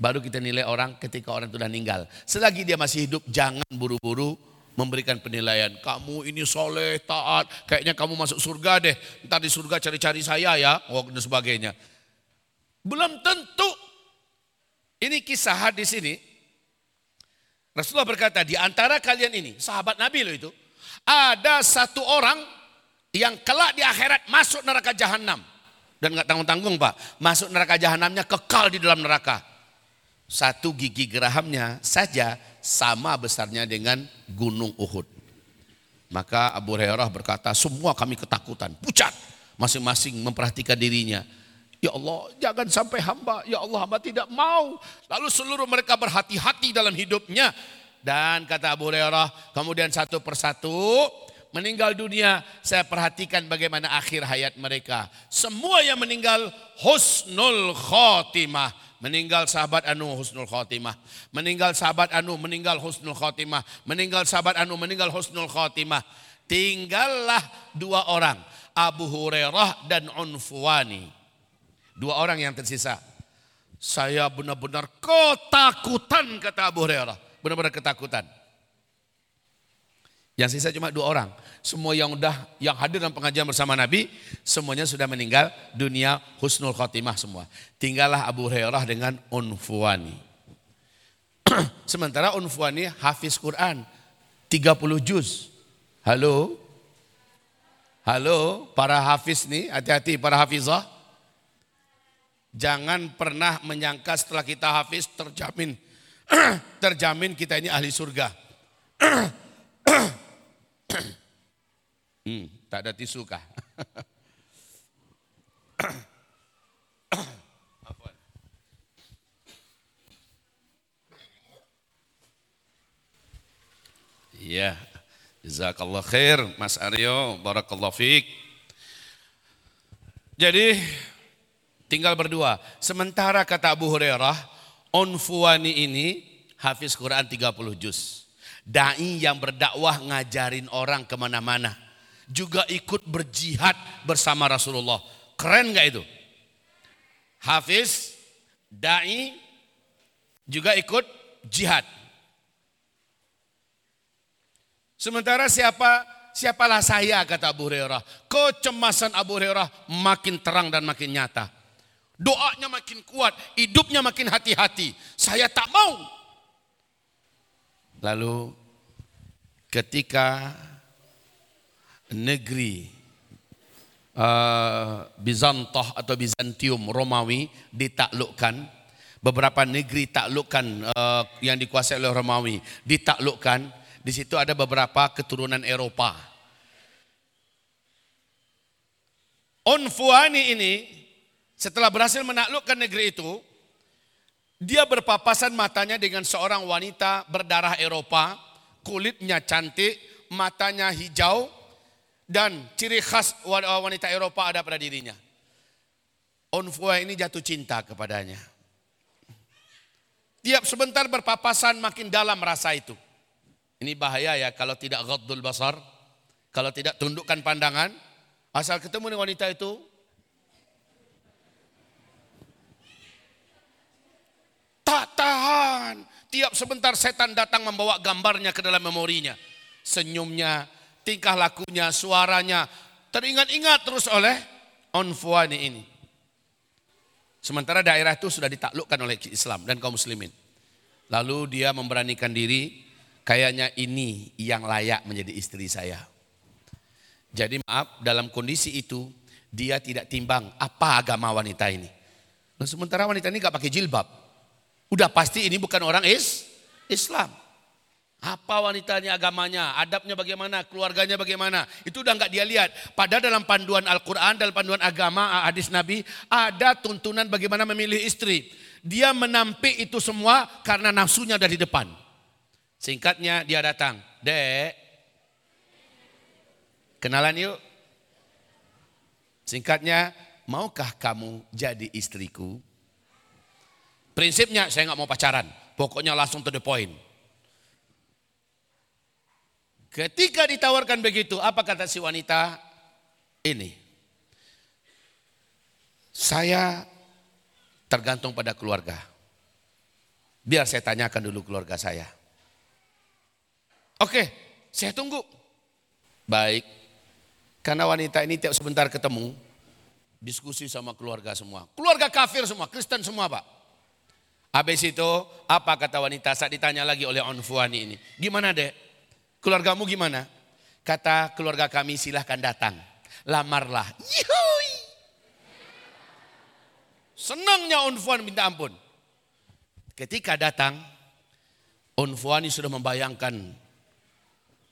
Baru kita nilai orang ketika orang itu sudah meninggal. Selagi dia masih hidup, jangan buru-buru memberikan penilaian. Kamu ini soleh, taat, kayaknya kamu masuk surga deh. Ntar di surga cari-cari saya ya, oh, dan sebagainya. Belum tentu. Ini kisah hadis ini. Rasulullah berkata, di antara kalian ini, sahabat Nabi loh itu. Ada satu orang yang kelak di akhirat masuk neraka jahanam. Dan nggak tanggung-tanggung pak, masuk neraka jahanamnya kekal di dalam neraka. Satu gigi gerahamnya saja sama besarnya dengan gunung Uhud. Maka Abu Hurairah berkata, semua kami ketakutan, pucat. Masing-masing memperhatikan dirinya. Ya Allah, jangan sampai hamba, ya Allah hamba tidak mau. Lalu seluruh mereka berhati-hati dalam hidupnya. Dan kata Abu Hurairah, kemudian satu persatu meninggal dunia, saya perhatikan bagaimana akhir hayat mereka. Semua yang meninggal husnul khotimah meninggal sahabat Anu husnul khotimah, meninggal sahabat Anu meninggal husnul khotimah, meninggal sahabat Anu meninggal husnul khotimah. Tinggallah dua orang, Abu Hurairah dan Unfuani. Dua orang yang tersisa. Saya benar-benar ketakutan kata Abu Hurairah, benar-benar ketakutan. Yang sisa cuma dua orang. Semua yang udah yang hadir dalam pengajian bersama Nabi, semuanya sudah meninggal dunia husnul khotimah semua. Tinggallah Abu Hurairah dengan Unfuani. Sementara Unfuani hafiz Quran 30 juz. Halo? Halo para hafiz nih, hati-hati para hafizah. Jangan pernah menyangka setelah kita hafiz terjamin terjamin kita ini ahli surga. Hmm, tak ada tisu kah? Iya, jazakallah khair Mas Aryo, barakallah fiik. Jadi tinggal berdua. Sementara kata Abu Hurairah, Onfuani ini hafiz Quran 30 juz. Dai yang berdakwah ngajarin orang ke mana-mana. Juga ikut berjihad bersama Rasulullah. Keren gak itu? Hafiz, dai, juga ikut jihad. Sementara siapa siapalah saya kata Abu Hurairah. Kecemasan Abu Hurairah makin terang dan makin nyata. Doanya makin kuat, hidupnya makin hati-hati. Saya tak mau Lalu ketika negeri uh, atau Bizantium Romawi ditaklukkan, beberapa negeri taklukkan uh, yang dikuasai oleh Romawi ditaklukkan, di situ ada beberapa keturunan Eropa. Onfuani ini setelah berhasil menaklukkan negeri itu, dia berpapasan matanya dengan seorang wanita berdarah Eropa, kulitnya cantik, matanya hijau, dan ciri khas wanita Eropa ada pada dirinya. Onfua ini jatuh cinta kepadanya. Tiap sebentar berpapasan makin dalam rasa itu. Ini bahaya ya kalau tidak ghaddul basar, kalau tidak tundukkan pandangan, asal ketemu dengan wanita itu Tak tahan. Tiap sebentar setan datang membawa gambarnya ke dalam memorinya. Senyumnya, tingkah lakunya, suaranya. Teringat-ingat terus oleh Onfuani ini. Sementara daerah itu sudah ditaklukkan oleh Islam dan kaum muslimin. Lalu dia memberanikan diri, kayaknya ini yang layak menjadi istri saya. Jadi maaf, dalam kondisi itu dia tidak timbang apa agama wanita ini. Nah, sementara wanita ini gak pakai jilbab. Udah pasti ini bukan orang is Islam. Apa wanitanya agamanya, adabnya bagaimana, keluarganya bagaimana. Itu udah nggak dia lihat. Padahal dalam panduan Al-Quran, dalam panduan agama, hadis Nabi, ada tuntunan bagaimana memilih istri. Dia menampik itu semua karena nafsunya dari depan. Singkatnya dia datang, dek, kenalan yuk. Singkatnya, maukah kamu jadi istriku? Prinsipnya saya nggak mau pacaran, pokoknya langsung to the point. Ketika ditawarkan begitu, apa kata si wanita? Ini. Saya tergantung pada keluarga. Biar saya tanyakan dulu keluarga saya. Oke, saya tunggu. Baik. Karena wanita ini tiap sebentar ketemu, diskusi sama keluarga semua. Keluarga kafir semua, Kristen semua pak. Habis itu apa kata wanita saat ditanya lagi oleh Onfuani ini. Gimana dek? Keluargamu gimana? Kata keluarga kami silahkan datang. Lamarlah. Yuhui. Senangnya Unfuan minta ampun. Ketika datang, Unfuani sudah membayangkan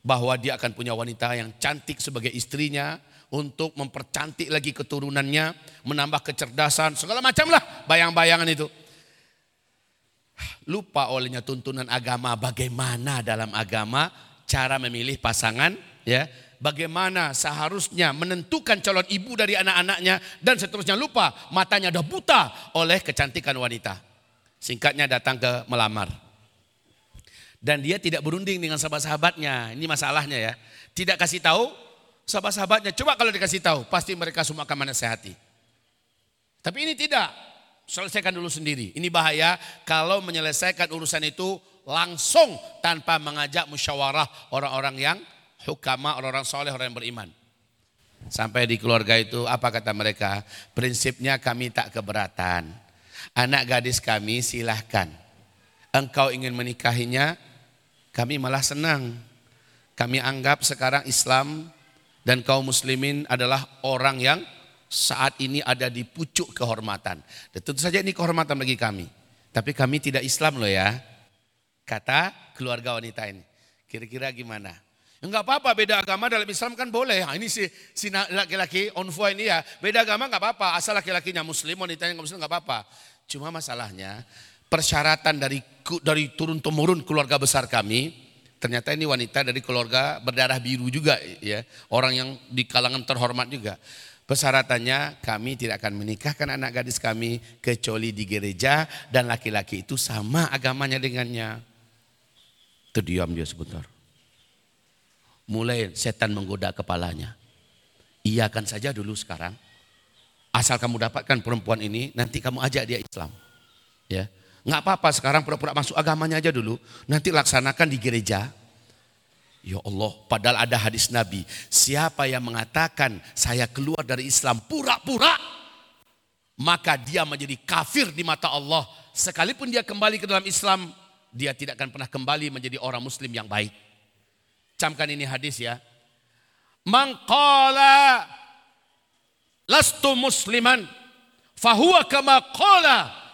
bahwa dia akan punya wanita yang cantik sebagai istrinya untuk mempercantik lagi keturunannya, menambah kecerdasan, segala macam lah bayang-bayangan itu. Lupa olehnya tuntunan agama bagaimana dalam agama cara memilih pasangan, ya, bagaimana seharusnya menentukan calon ibu dari anak-anaknya dan seterusnya lupa matanya sudah buta oleh kecantikan wanita. Singkatnya datang ke melamar. Dan dia tidak berunding dengan sahabat-sahabatnya. Ini masalahnya ya. Tidak kasih tahu sahabat-sahabatnya. Coba kalau dikasih tahu, pasti mereka semua akan menasehati. Tapi ini tidak. Selesaikan dulu sendiri. Ini bahaya kalau menyelesaikan urusan itu langsung tanpa mengajak musyawarah orang-orang yang hukama, orang-orang soleh, orang yang beriman. Sampai di keluarga itu apa kata mereka? Prinsipnya kami tak keberatan. Anak gadis kami silahkan. Engkau ingin menikahinya, kami malah senang. Kami anggap sekarang Islam dan kaum muslimin adalah orang yang saat ini ada di pucuk kehormatan. Tentu saja ini kehormatan bagi kami. Tapi kami tidak Islam loh ya. Kata keluarga wanita ini. Kira-kira gimana? Enggak apa-apa beda agama dalam Islam kan boleh. Nah, ini si, si laki-laki onfua ini ya beda agama enggak apa-apa. Asal laki-lakinya muslim wanitanya enggak muslim enggak apa-apa. Cuma masalahnya persyaratan dari dari turun temurun keluarga besar kami ternyata ini wanita dari keluarga berdarah biru juga ya orang yang di kalangan terhormat juga Persyaratannya kami tidak akan menikahkan anak gadis kami kecuali di gereja dan laki-laki itu sama agamanya dengannya. Terdiam dia sebentar. Mulai setan menggoda kepalanya. Iyakan saja dulu sekarang. Asal kamu dapatkan perempuan ini, nanti kamu ajak dia Islam. Ya, nggak apa-apa sekarang pura-pura masuk agamanya aja dulu. Nanti laksanakan di gereja. Ya Allah, padahal ada hadis Nabi. Siapa yang mengatakan saya keluar dari Islam pura-pura, maka dia menjadi kafir di mata Allah. Sekalipun dia kembali ke dalam Islam, dia tidak akan pernah kembali menjadi orang muslim yang baik. Camkan ini hadis ya. Mangkala lastu musliman fahuwa kama.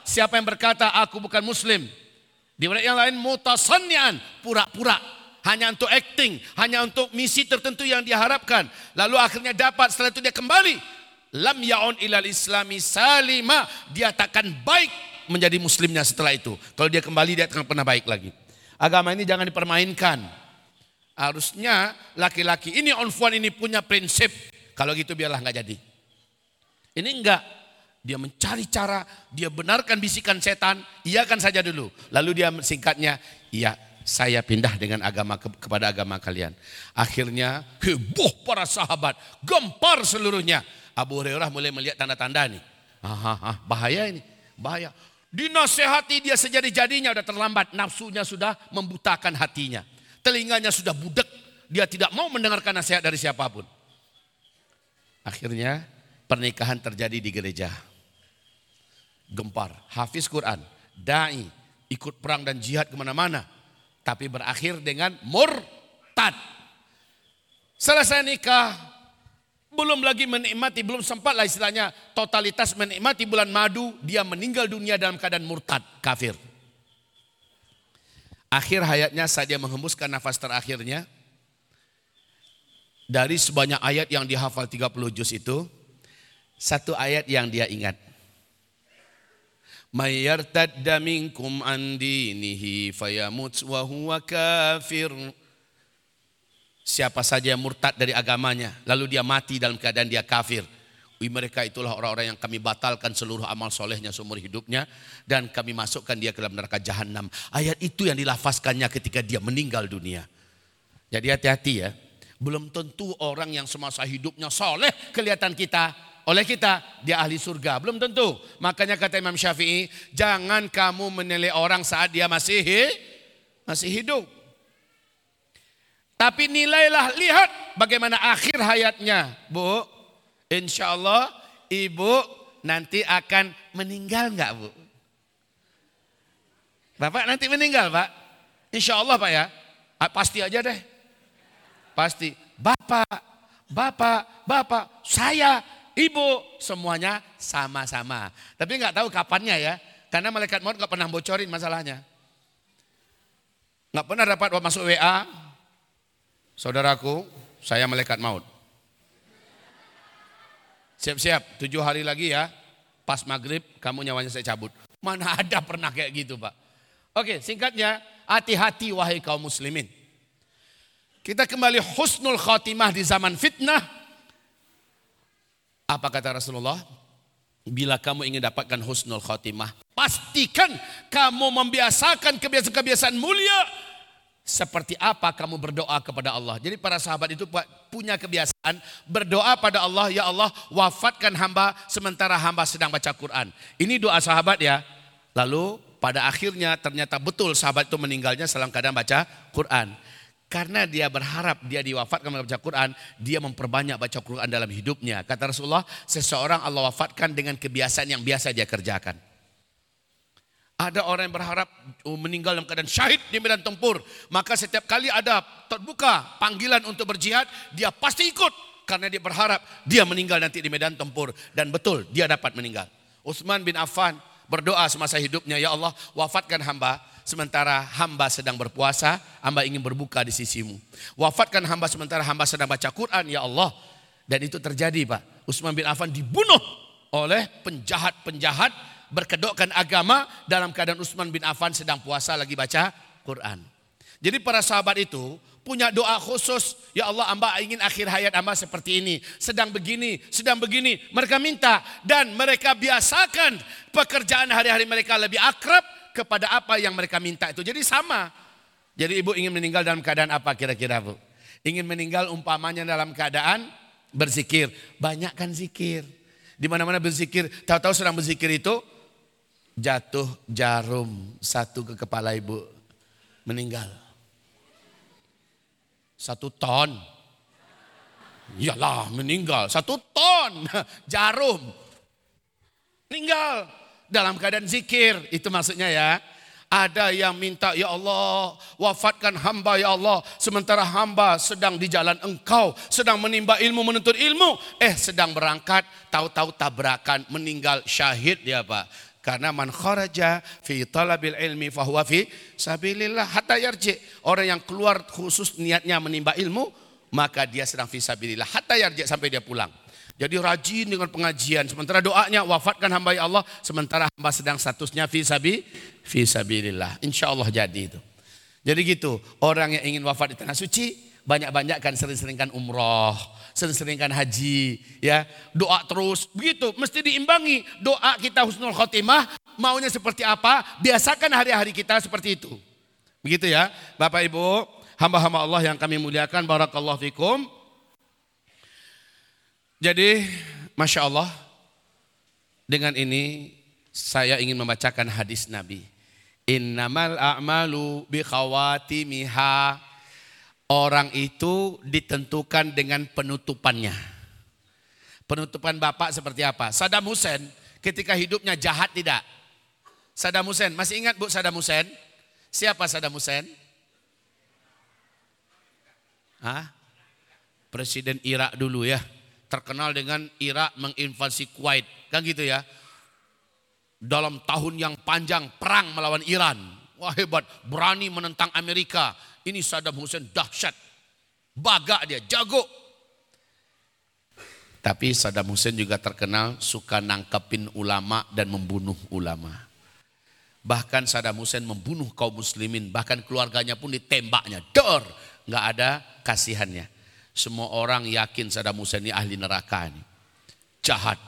Siapa yang berkata aku bukan muslim. Di yang lain mutasannian, pura-pura. Hanya untuk acting, hanya untuk misi tertentu yang diharapkan. Lalu akhirnya dapat setelah itu dia kembali. Lam ya'un ilal islami salima. Dia takkan baik menjadi muslimnya setelah itu. Kalau dia kembali dia akan pernah baik lagi. Agama ini jangan dipermainkan. Harusnya laki-laki ini onfuan ini punya prinsip. Kalau gitu biarlah nggak jadi. Ini enggak. Dia mencari cara, dia benarkan bisikan setan, iakan saja dulu. Lalu dia singkatnya, iya saya pindah dengan agama ke, kepada agama kalian. Akhirnya heboh para sahabat, gempar seluruhnya. Abu Hurairah mulai melihat tanda-tanda nih. Aha, bahaya ini, bahaya. Dinasehati dia sejadi-jadinya udah terlambat. Nafsunya sudah membutakan hatinya. Telinganya sudah budek. Dia tidak mau mendengarkan nasihat dari siapa pun. Akhirnya pernikahan terjadi di gereja. Gempar. Hafiz Quran. Da'i. Ikut perang dan jihad ke mana-mana. Tapi berakhir dengan murtad. Selesai nikah. Belum lagi menikmati, belum sempat lah istilahnya totalitas menikmati bulan madu, dia meninggal dunia dalam keadaan murtad, kafir. Akhir hayatnya saat dia menghembuskan nafas terakhirnya, dari sebanyak ayat yang dihafal 30 juz itu, satu ayat yang dia ingat. Mayyartadda minkum an dinihi fayamut wa huwa kafir. Siapa saja yang murtad dari agamanya, lalu dia mati dalam keadaan dia kafir. Wih, mereka itulah orang-orang yang kami batalkan seluruh amal solehnya seumur hidupnya dan kami masukkan dia ke dalam neraka jahanam. Ayat itu yang dilafazkannya ketika dia meninggal dunia. Jadi hati-hati ya. Belum tentu orang yang semasa hidupnya soleh kelihatan kita. Oleh kita, dia ahli surga. Belum tentu. Makanya kata Imam Syafi'i, jangan kamu menilai orang saat dia masih masih hidup. Tapi nilailah, lihat bagaimana akhir hayatnya. Bu, insya Allah ibu nanti akan meninggal nggak bu? Bapak nanti meninggal pak? Insya Allah pak ya. Pasti aja deh. Pasti. Bapak, bapak, bapak, saya, ibu, semuanya sama-sama. Tapi nggak tahu kapannya ya. Karena malaikat maut nggak pernah bocorin masalahnya. Nggak pernah dapat masuk WA, Saudaraku, saya malaikat maut. Siap-siap, tujuh hari lagi ya. Pas maghrib, kamu nyawanya saya cabut. Mana ada pernah kayak gitu Pak. Oke, singkatnya, hati-hati wahai kaum muslimin. Kita kembali husnul khatimah di zaman fitnah. Apa kata Rasulullah? Bila kamu ingin dapatkan husnul khatimah, pastikan kamu membiasakan kebiasaan-kebiasaan mulia seperti apa kamu berdoa kepada Allah. Jadi para sahabat itu punya kebiasaan berdoa pada Allah, ya Allah wafatkan hamba sementara hamba sedang baca Quran. Ini doa sahabat ya. Lalu pada akhirnya ternyata betul sahabat itu meninggalnya dalam keadaan baca Quran. Karena dia berharap dia diwafatkan baca Quran, dia memperbanyak baca Quran dalam hidupnya. Kata Rasulullah, seseorang Allah wafatkan dengan kebiasaan yang biasa dia kerjakan. Ada orang yang berharap oh, meninggal dalam keadaan syahid di medan tempur. Maka setiap kali ada terbuka panggilan untuk berjihad, dia pasti ikut. Karena dia berharap dia meninggal nanti di medan tempur. Dan betul, dia dapat meninggal. Utsman bin Affan berdoa semasa hidupnya, Ya Allah wafatkan hamba sementara hamba sedang berpuasa, hamba ingin berbuka di sisimu. Wafatkan hamba sementara hamba sedang baca Quran, Ya Allah. Dan itu terjadi Pak. Utsman bin Affan dibunuh oleh penjahat-penjahat berkedokkan agama dalam keadaan Utsman bin Affan sedang puasa lagi baca Quran. Jadi para sahabat itu punya doa khusus, ya Allah amba ingin akhir hayat amba seperti ini, sedang begini, sedang begini. Mereka minta dan mereka biasakan pekerjaan hari-hari mereka lebih akrab kepada apa yang mereka minta itu. Jadi sama. Jadi ibu ingin meninggal dalam keadaan apa kira-kira bu? Ingin meninggal umpamanya dalam keadaan berzikir. Banyakkan zikir. Di mana-mana berzikir, tahu-tahu sedang berzikir itu jatuh jarum satu ke kepala ibu meninggal. Satu ton. Iyalah meninggal. Satu ton jarum. Meninggal. Dalam keadaan zikir. Itu maksudnya ya. Ada yang minta, ya Allah, wafatkan hamba ya Allah. Sementara hamba sedang di jalan engkau, sedang menimba ilmu, menuntut ilmu. Eh sedang berangkat, tahu-tahu tabrakan, meninggal syahid ya Pak. Karena man kharaja fi talabil ilmi fahuwa fi sabilillah hatta yarji. Orang yang keluar khusus niatnya menimba ilmu, maka dia sedang fi sabilillah hatta yarji sampai dia pulang. Jadi rajin dengan pengajian. Sementara doanya wafatkan hamba ya Allah. Sementara hamba sedang statusnya fi sabi, fi sabilillah. Insya Allah jadi itu. Jadi gitu. Orang yang ingin wafat di tanah suci. Banyak-banyakkan sering-seringkan umroh sering-seringkan haji, ya. Doa terus, begitu. Mesti diimbangi. Doa kita husnul khotimah, maunya seperti apa, biasakan hari-hari kita seperti itu. Begitu ya, Bapak Ibu, hamba-hamba Allah yang kami muliakan, barakallahu fikum. Jadi, Masya Allah, dengan ini saya ingin membacakan hadis Nabi. Innamal a'malu bi khawatimiha Orang itu ditentukan dengan penutupannya. Penutupan Bapak seperti apa? Saddam Hussein ketika hidupnya jahat tidak? Saddam Hussein, masih ingat Bu Saddam Hussein? Siapa Saddam Hussein? Hah? Presiden Irak dulu ya. terkenal dengan Irak menginvasi Kuwait. Kan gitu ya. Dalam tahun yang panjang perang melawan Iran. Wah hebat, berani menentang Amerika. Ini Saddam Hussein dahsyat. Baga dia, jago. Tapi Saddam Hussein juga terkenal suka nangkepin ulama dan membunuh ulama. Bahkan Saddam Hussein membunuh kaum muslimin, bahkan keluarganya pun ditembaknya. Dor, nggak ada kasihannya. Semua orang yakin Saddam Hussein ini ahli neraka ini. Jahat.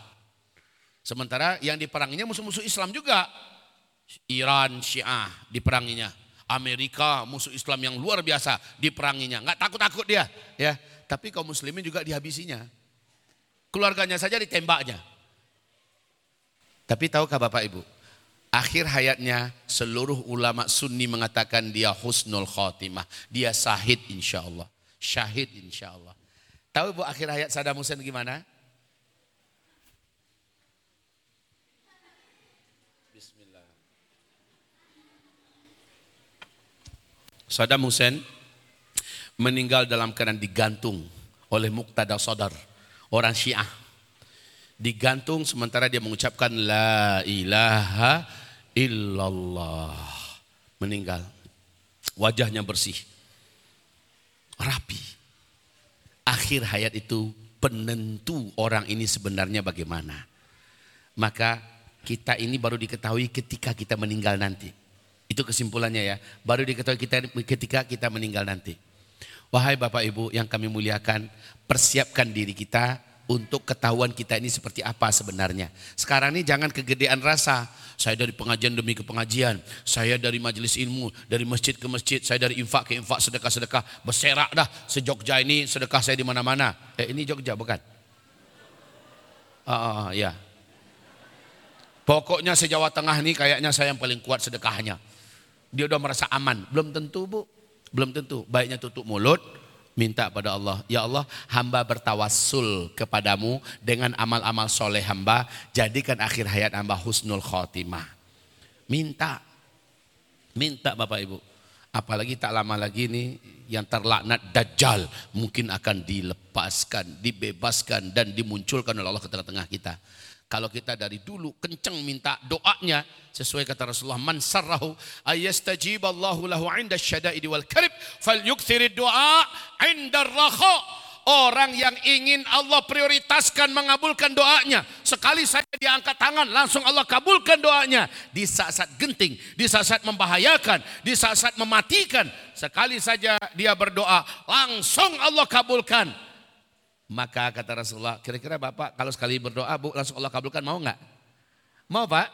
Sementara yang diperanginya musuh-musuh Islam juga. Iran, Syiah diperanginya. Amerika musuh Islam yang luar biasa diperanginya. Nggak takut-takut dia. ya. Tapi kaum muslimin juga dihabisinya. Keluarganya saja ditembaknya. Tapi tahukah Bapak Ibu? Akhir hayatnya seluruh ulama sunni mengatakan dia husnul khotimah. Dia sahid insya Allah. Syahid insya Allah. Tahu Bu akhir hayat Saddam Hussein gimana? Saddam Hussein meninggal dalam keadaan digantung oleh Muqtada Sodar orang Syiah. Digantung sementara dia mengucapkan la ilaha illallah. Meninggal. Wajahnya bersih. Rapi. Akhir hayat itu penentu orang ini sebenarnya bagaimana. Maka kita ini baru diketahui ketika kita meninggal nanti. Itu kesimpulannya ya. Baru diketahui kita ketika kita meninggal nanti. Wahai Bapak Ibu yang kami muliakan, persiapkan diri kita untuk ketahuan kita ini seperti apa sebenarnya. Sekarang ini jangan kegedean rasa. Saya dari pengajian demi ke pengajian. Saya dari majelis ilmu, dari masjid ke masjid. Saya dari infak ke infak, sedekah-sedekah. Berserak dah sejogja ini sedekah saya di mana-mana. Eh ini Jogja bukan? Ah, ah, ah ya. Pokoknya sejawa tengah ini kayaknya saya yang paling kuat sedekahnya. Dia udah merasa aman. Belum tentu bu. Belum tentu. Baiknya tutup mulut, minta pada Allah, ya Allah hamba bertawassul kepadamu dengan amal-amal soleh hamba, jadikan akhir hayat hamba husnul khotimah. Minta, minta Bapak Ibu. Apalagi tak lama lagi nih yang terlaknat Dajjal mungkin akan dilepaskan, dibebaskan dan dimunculkan oleh Allah ke tengah-tengah kita. Kalau kita dari dulu kenceng minta doanya sesuai kata Rasulullah man sarrahu ayastajib Allahu lahu 'inda syada'idi wal karib falyukthir du'a 'inda rakha. Orang yang ingin Allah prioritaskan mengabulkan doanya. Sekali saja dia angkat tangan langsung Allah kabulkan doanya. Di saat-saat genting, di saat-saat membahayakan, di saat-saat mematikan. Sekali saja dia berdoa langsung Allah kabulkan. Maka kata Rasulullah, kira-kira Bapak kalau sekali berdoa Bu langsung Allah kabulkan mau nggak? Mau Pak?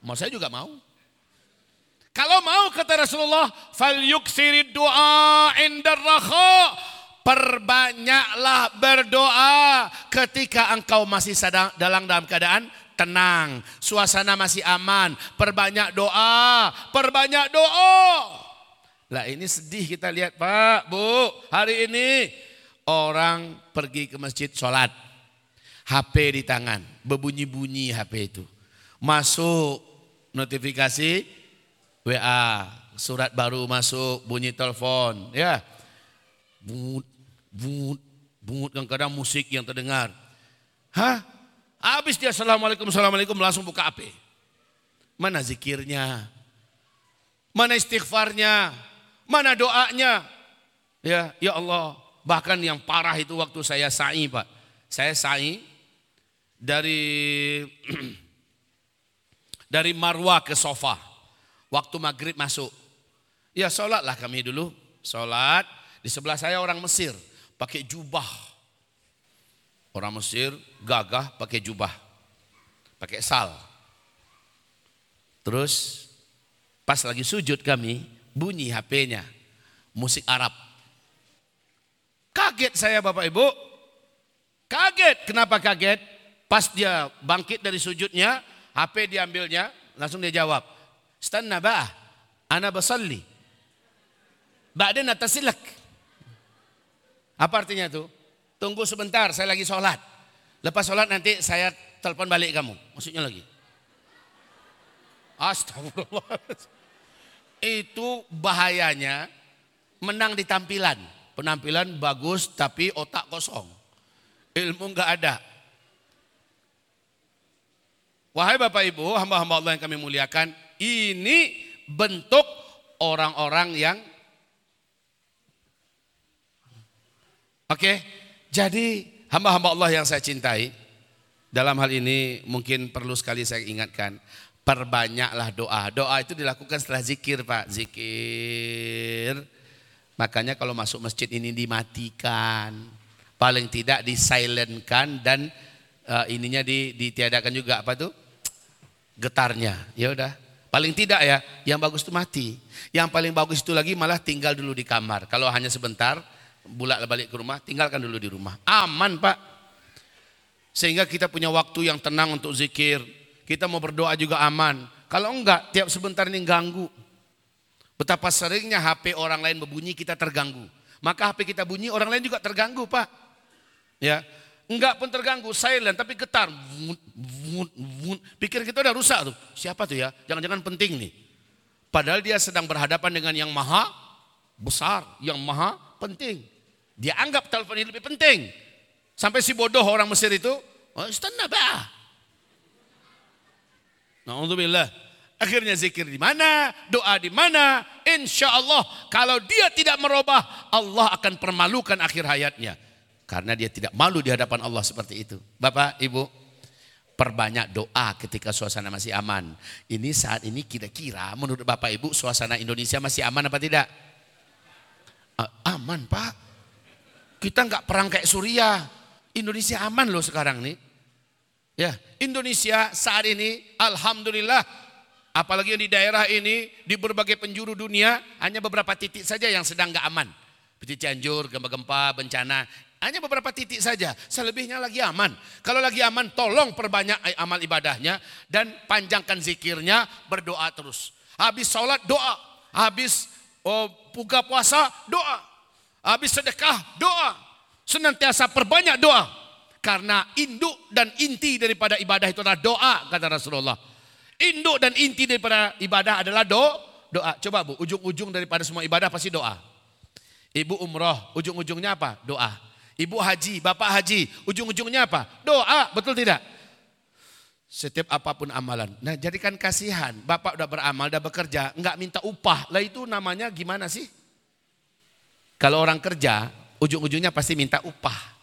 Mau saya juga mau. Kalau mau kata Rasulullah, fal yuksirid doa indar Perbanyaklah berdoa ketika engkau masih sedang dalam dalam keadaan tenang, suasana masih aman, perbanyak doa, perbanyak doa. Lah ini sedih kita lihat Pak, Bu, hari ini orang pergi ke masjid sholat. HP di tangan, berbunyi-bunyi HP itu. Masuk notifikasi WA, surat baru masuk, bunyi telepon, ya. Bungut, bungut, bungut kadang-kadang musik yang terdengar. Hah? Habis dia Assalamualaikum, Assalamualaikum langsung buka HP. Mana zikirnya? Mana istighfarnya? Mana doanya? Ya, ya Allah, Bahkan yang parah itu waktu saya sa'i Pak. Saya sa'i dari dari Marwah ke Sofa. Waktu maghrib masuk. Ya sholatlah kami dulu. Sholat. Di sebelah saya orang Mesir. Pakai jubah. Orang Mesir gagah pakai jubah. Pakai sal. Terus pas lagi sujud kami bunyi HP-nya. Musik Arab. Kaget saya Bapak Ibu. Kaget. Kenapa kaget? Pas dia bangkit dari sujudnya, HP diambilnya, langsung dia jawab. Stanna ba'ah, ana basalli. Ba'din atasilak. Apa artinya itu? Tunggu sebentar, saya lagi sholat. Lepas sholat nanti saya telepon balik kamu. Maksudnya lagi. Astagfirullah. Itu bahayanya menang di tampilan penampilan bagus tapi otak kosong. ilmu nggak ada. Wahai Bapak Ibu, hamba-hamba Allah yang kami muliakan, ini bentuk orang-orang yang Oke, jadi hamba-hamba Allah yang saya cintai, dalam hal ini mungkin perlu sekali saya ingatkan, perbanyaklah doa. Doa itu dilakukan setelah zikir Pak, zikir. Makanya kalau masuk masjid ini dimatikan, paling tidak disilentkan dan uh, ininya ditiadakan juga apa tuh? getarnya. Ya udah. Paling tidak ya, yang bagus itu mati. Yang paling bagus itu lagi malah tinggal dulu di kamar. Kalau hanya sebentar, bulak balik ke rumah, tinggalkan dulu di rumah. Aman pak. Sehingga kita punya waktu yang tenang untuk zikir. Kita mau berdoa juga aman. Kalau enggak, tiap sebentar ini ganggu. Betapa seringnya HP orang lain berbunyi kita terganggu. Maka HP kita bunyi orang lain juga terganggu pak. Ya, Enggak pun terganggu, silent tapi getar. Pikir kita udah rusak tuh. Siapa tuh ya? Jangan-jangan penting nih. Padahal dia sedang berhadapan dengan yang maha besar, yang maha penting. Dia anggap telepon ini lebih penting. Sampai si bodoh orang Mesir itu, oh istana bah. Alhamdulillah. Akhirnya zikir di mana, doa di mana. Insya Allah kalau dia tidak merubah, Allah akan permalukan akhir hayatnya. Karena dia tidak malu di hadapan Allah seperti itu. Bapak, Ibu, perbanyak doa ketika suasana masih aman. Ini saat ini kira-kira menurut Bapak Ibu suasana Indonesia masih aman apa tidak? Uh, aman Pak. Kita nggak perang kayak Suriah. Indonesia aman loh sekarang nih. Ya, Indonesia saat ini Alhamdulillah apalagi di daerah ini di berbagai penjuru dunia hanya beberapa titik saja yang sedang nggak aman. Seperti Cianjur, gempa-gempa, bencana. Hanya beberapa titik saja, selebihnya lagi aman. Kalau lagi aman, tolong perbanyak amal ibadahnya dan panjangkan zikirnya, berdoa terus. Habis sholat, doa. Habis oh, buka puasa, doa. Habis sedekah, doa. Senantiasa perbanyak doa. Karena induk dan inti daripada ibadah itu adalah doa, kata Rasulullah. Induk dan inti daripada ibadah adalah do, doa. Coba bu, ujung-ujung daripada semua ibadah pasti doa. Ibu umroh, ujung-ujungnya apa? Doa. Ibu haji, bapak haji, ujung-ujungnya apa? Doa, betul tidak? Setiap apa pun amalan. Nah jadikan kasihan, bapak udah beramal, udah bekerja, nggak minta upah. Lah itu namanya gimana sih? Kalau orang kerja, ujung-ujungnya pasti minta upah.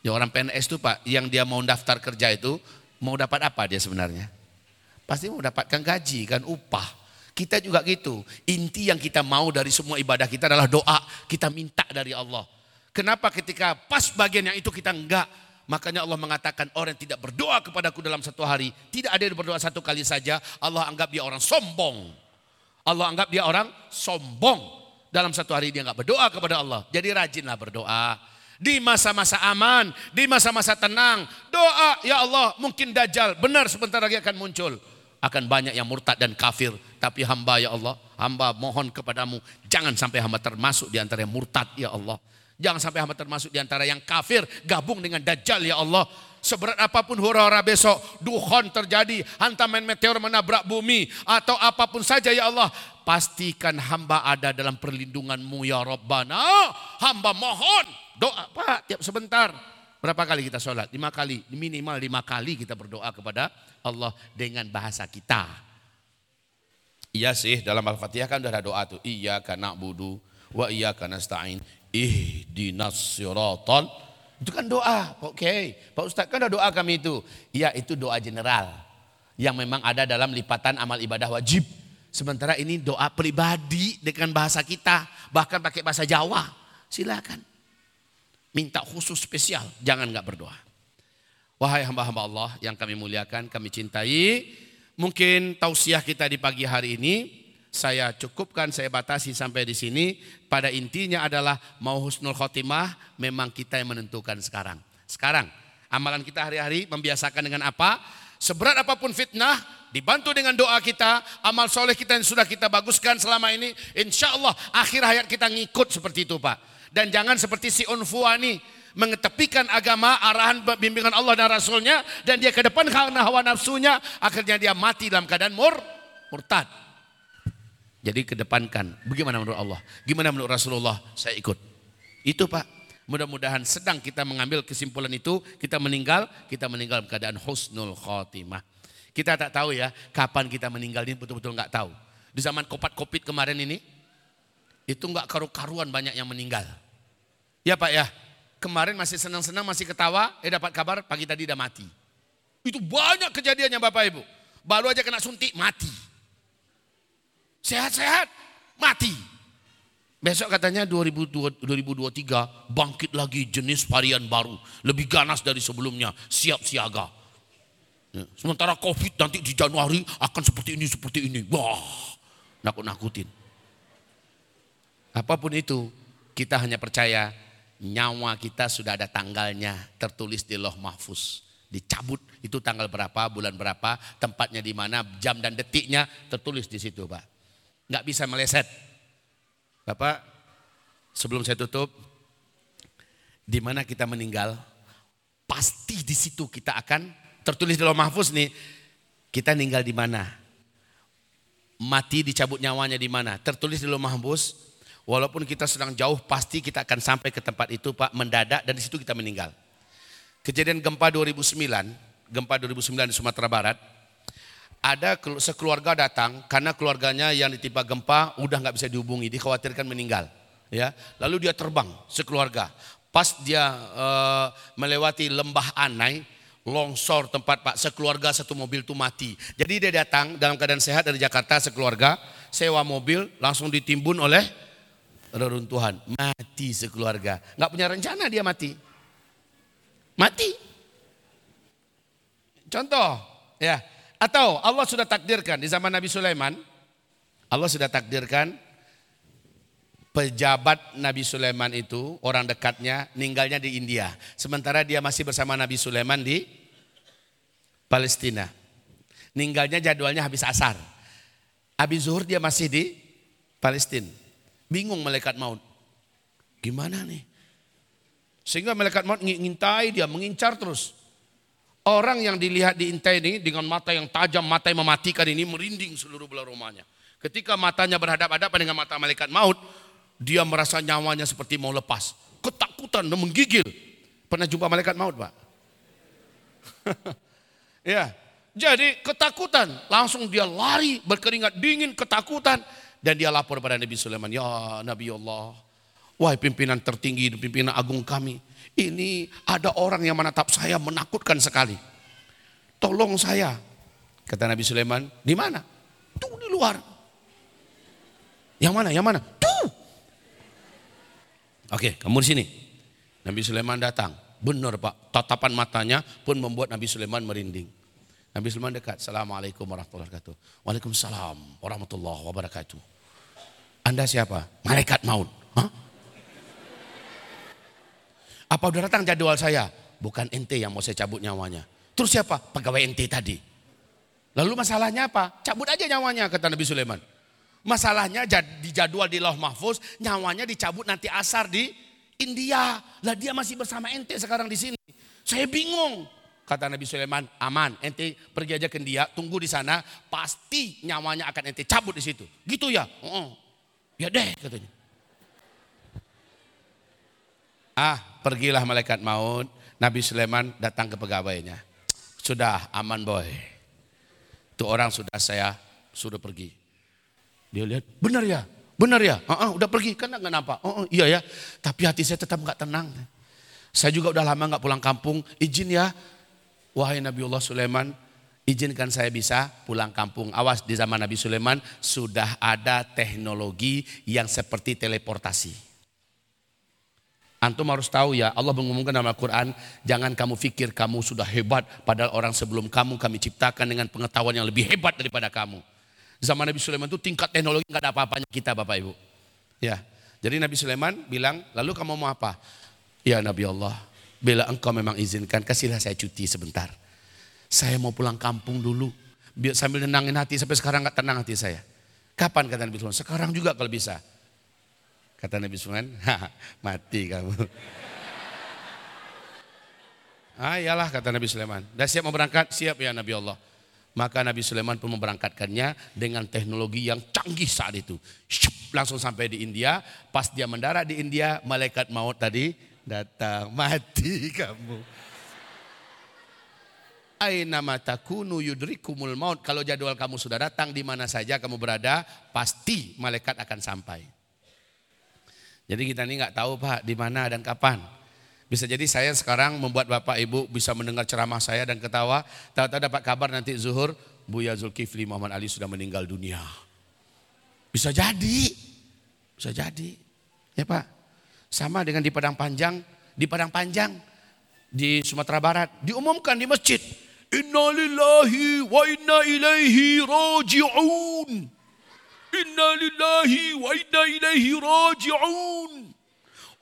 Ya orang PNS itu pak, yang dia mau daftar kerja itu, mau dapat apa dia sebenarnya? Pasti mau dapatkan gaji kan, upah. Kita juga gitu. Inti yang kita mau dari semua ibadah kita adalah doa. Kita minta dari Allah. Kenapa ketika pas bagian yang itu kita enggak? Makanya Allah mengatakan orang yang tidak berdoa kepadaku dalam satu hari. Tidak ada yang berdoa satu kali saja. Allah anggap dia orang sombong. Allah anggap dia orang sombong. Dalam satu hari dia enggak berdoa kepada Allah. Jadi rajinlah berdoa. Di masa-masa aman, di masa-masa tenang. Doa, ya Allah mungkin dajjal. Benar sebentar lagi akan muncul. Akan banyak yang murtad dan kafir. Tapi hamba ya Allah, hamba mohon kepadamu. Jangan sampai hamba termasuk di antara yang murtad ya Allah. Jangan sampai hamba termasuk di antara yang kafir gabung dengan dajjal ya Allah. Seberat apa pun hura-hura besok, duhon terjadi, hantaman meteor menabrak bumi atau apa pun saja ya Allah, pastikan hamba ada dalam perlindunganmu ya Rabbana. Hamba mohon doa Pak tiap sebentar. Berapa kali kita sholat? Lima kali, minimal lima kali kita berdoa kepada Allah dengan bahasa kita. Iya sih dalam Al-Fatihah kan udah ada doa tuh. Iya karena budu wa iya karena stain ihdinas siratal. Itu kan doa. Oke. Okay. Pak Ustadz kan ada doa kami itu. Ya itu doa general yang memang ada dalam lipatan amal ibadah wajib. Sementara ini doa pribadi dengan bahasa kita. Bahkan pakai bahasa Jawa. Silakan minta khusus spesial jangan nggak berdoa wahai hamba-hamba Allah yang kami muliakan kami cintai mungkin tausiah kita di pagi hari ini saya cukupkan, saya batasi sampai di sini. Pada intinya adalah mau husnul khotimah memang kita yang menentukan sekarang. Sekarang amalan kita hari-hari membiasakan dengan apa? Seberat apa pun fitnah, dibantu dengan doa kita, amal soleh kita yang sudah kita baguskan selama ini, insya Allah akhir hayat kita ngikut seperti itu Pak. Dan jangan seperti si Unfuani mengetepikan agama, arahan bimbingan Allah dan Rasulnya, dan dia ke depan karena hawa nafsunya, akhirnya dia mati dalam keadaan mur, murtad. Jadi kedepankan. Bagaimana menurut Allah? Gimana menurut Rasulullah? Saya ikut. Itu Pak. Mudah-mudahan sedang kita mengambil kesimpulan itu, kita meninggal, kita meninggal dalam keadaan husnul khotimah. Kita tak tahu ya, kapan kita meninggal ini betul-betul nggak tahu. Di zaman covid kemarin ini, itu nggak karu-karuan banyak yang meninggal. Ya Pak ya, kemarin masih senang-senang, masih ketawa, eh dapat kabar pagi tadi udah mati. Itu banyak kejadiannya Bapak Ibu. Baru aja kena suntik, mati. Sehat-sehat, mati. Besok katanya 2023 bangkit lagi jenis varian baru. Lebih ganas dari sebelumnya. Siap siaga. Ya, sementara COVID nanti di Januari akan seperti ini, seperti ini. Wah, nakut-nakutin. Apa pun itu, kita hanya percaya nyawa kita sudah ada tanggalnya tertulis di loh mahfuz. Dicabut itu tanggal berapa, bulan berapa, tempatnya di mana, jam dan detiknya tertulis di situ Pak. Nggak bisa meleset. Bapak, sebelum saya tutup, di mana kita meninggal, pasti di situ kita akan tertulis dalam mahfuz nih, kita meninggal di mana, mati dicabut nyawanya di mana, tertulis di dalam mahfuz, walaupun kita sedang jauh, pasti kita akan sampai ke tempat itu Pak, mendadak dan di situ kita meninggal. Kejadian gempa 2009, gempa 2009 di Sumatera Barat, ada sekeluarga datang karena keluarganya yang ditimpa gempa udah nggak bisa dihubungi, dikhawatirkan meninggal. Ya, lalu dia terbang sekeluarga. Pas dia uh, melewati lembah Anai, longsor tempat Pak sekeluarga satu mobil itu mati. Jadi dia datang dalam keadaan sehat dari Jakarta sekeluarga, sewa mobil langsung ditimbun oleh reruntuhan, mati sekeluarga. Nggak punya rencana dia mati. Mati. Contoh, ya, atau Allah sudah takdirkan di zaman Nabi Sulaiman, Allah sudah takdirkan pejabat Nabi Sulaiman itu, orang dekatnya, meninggalnya di India. Sementara dia masih bersama Nabi Sulaiman di Palestina. Ninggalnya jadwalnya habis asar. Habis zuhur dia masih di Palestina. Bingung malaikat maut. Gimana nih? Sehingga malaikat maut ngintai dia, mengincar terus. Orang yang dilihat di intai ini dengan mata yang tajam, mata yang mematikan ini merinding seluruh belah rumahnya. Ketika matanya berhadapan-hadapan dengan mata malaikat maut, dia merasa nyawanya seperti mau lepas. Ketakutan dan menggigil. Pernah jumpa malaikat maut, Pak? ya, jadi ketakutan. Langsung dia lari, berkeringat dingin, ketakutan. Dan dia lapor pada Nabi Sulaiman, Ya Nabi Allah, wahai pimpinan tertinggi, pimpinan agung kami ini ada orang yang menatap saya menakutkan sekali. Tolong saya. Kata Nabi Sulaiman, di mana? Tuh di luar. Yang mana? Yang mana? Tuh. Oke, kamu di sini. Nabi Sulaiman datang. Benar Pak, tatapan matanya pun membuat Nabi Sulaiman merinding. Nabi Sulaiman dekat. Assalamualaikum warahmatullahi wabarakatuh. Waalaikumsalam warahmatullahi wabarakatuh. Anda siapa? Malaikat maut. Hah? Apa udah datang jadwal saya? Bukan ente yang mau saya cabut nyawanya. Terus siapa? Pegawai ente tadi. Lalu masalahnya apa? Cabut aja nyawanya kata Nabi Sulaiman. Masalahnya di jadwal di Loh Mahfuz nyawanya dicabut nanti asar di India. Lah dia masih bersama ente sekarang di sini. Saya bingung. Kata Nabi Sulaiman, aman. Ente pergi aja ke India, tunggu di sana, pasti nyawanya akan ente cabut di situ. Gitu ya? Oh, ya deh katanya. Ah, pergilah malaikat maut. Nabi Sulaiman datang ke pegawainya. Sudah aman boy. Itu orang sudah saya sudah pergi. Dia lihat, benar ya, benar ya. Uh, uh, udah pergi, kan nggak nampak. Oh, uh, iya ya, tapi hati saya tetap nggak tenang. Saya juga udah lama nggak pulang kampung. Izin ya, wahai Nabiullah Sulaiman, izinkan saya bisa pulang kampung. Awas di zaman Nabi Sulaiman sudah ada teknologi yang seperti teleportasi. Antum harus tahu ya, Allah mengumumkan dalam Al-Quran, jangan kamu pikir kamu sudah hebat, padahal orang sebelum kamu kami ciptakan dengan pengetahuan yang lebih hebat daripada kamu. Zaman Nabi Sulaiman itu tingkat teknologi nggak ada apa-apanya kita Bapak Ibu. Ya, jadi Nabi Sulaiman bilang, lalu kamu mau apa? Ya Nabi Allah, bila engkau memang izinkan, kasihlah saya cuti sebentar. Saya mau pulang kampung dulu, biar sambil nenangin hati, sampai sekarang nggak tenang hati saya. Kapan kata Nabi Sulaiman? Sekarang juga kalau bisa. Kata Nabi Sulaiman, mati kamu. ah iyalah kata Nabi Sulaiman. Dah siap mau berangkat? Siap ya Nabi Allah. Maka Nabi Sulaiman pun memberangkatkannya dengan teknologi yang canggih saat itu. Shup, langsung sampai di India. Pas dia mendarat di India, malaikat maut tadi datang, mati kamu. Aina matakunu yudrikumul maut. Kalau jadwal kamu sudah datang di mana saja kamu berada, pasti malaikat akan sampai. Jadi kita ini nggak tahu Pak di mana dan kapan. Bisa jadi saya sekarang membuat Bapak Ibu bisa mendengar ceramah saya dan ketawa. Tahu-tahu dapat kabar nanti zuhur, Buya Zulkifli Muhammad Ali sudah meninggal dunia. Bisa jadi, bisa jadi. Ya Pak, sama dengan di Padang Panjang, di Padang Panjang, di Sumatera Barat, diumumkan di masjid. Inna lillahi wa inna ilaihi raji'un. Inna lillahi wa inna ilaihi raji'un.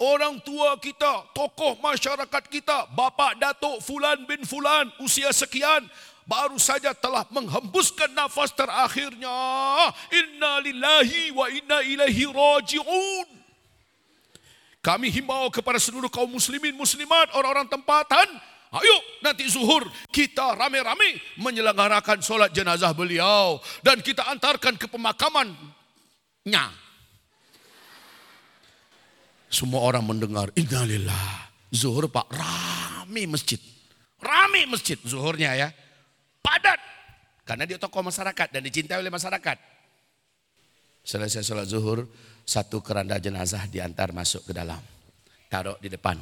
Orang tua kita, tokoh masyarakat kita, Bapak Datuk Fulan bin Fulan, usia sekian, baru saja telah menghembuskan nafas terakhirnya. Inna lillahi wa inna ilaihi raji'un. Kami himbau kepada seluruh kaum muslimin muslimat, orang-orang tempatan, Ayo nanti zuhur kita rame-rame menyelenggarakan sholat jenazah beliau. Dan kita antarkan ke pemakamannya. Semua orang mendengar, innalillah. Zuhur pak, rame masjid. Rame masjid zuhurnya ya. Padat. Karena dia tokoh masyarakat dan dicintai oleh masyarakat. Selesai sholat zuhur, satu keranda jenazah diantar masuk ke dalam. Taruh di depan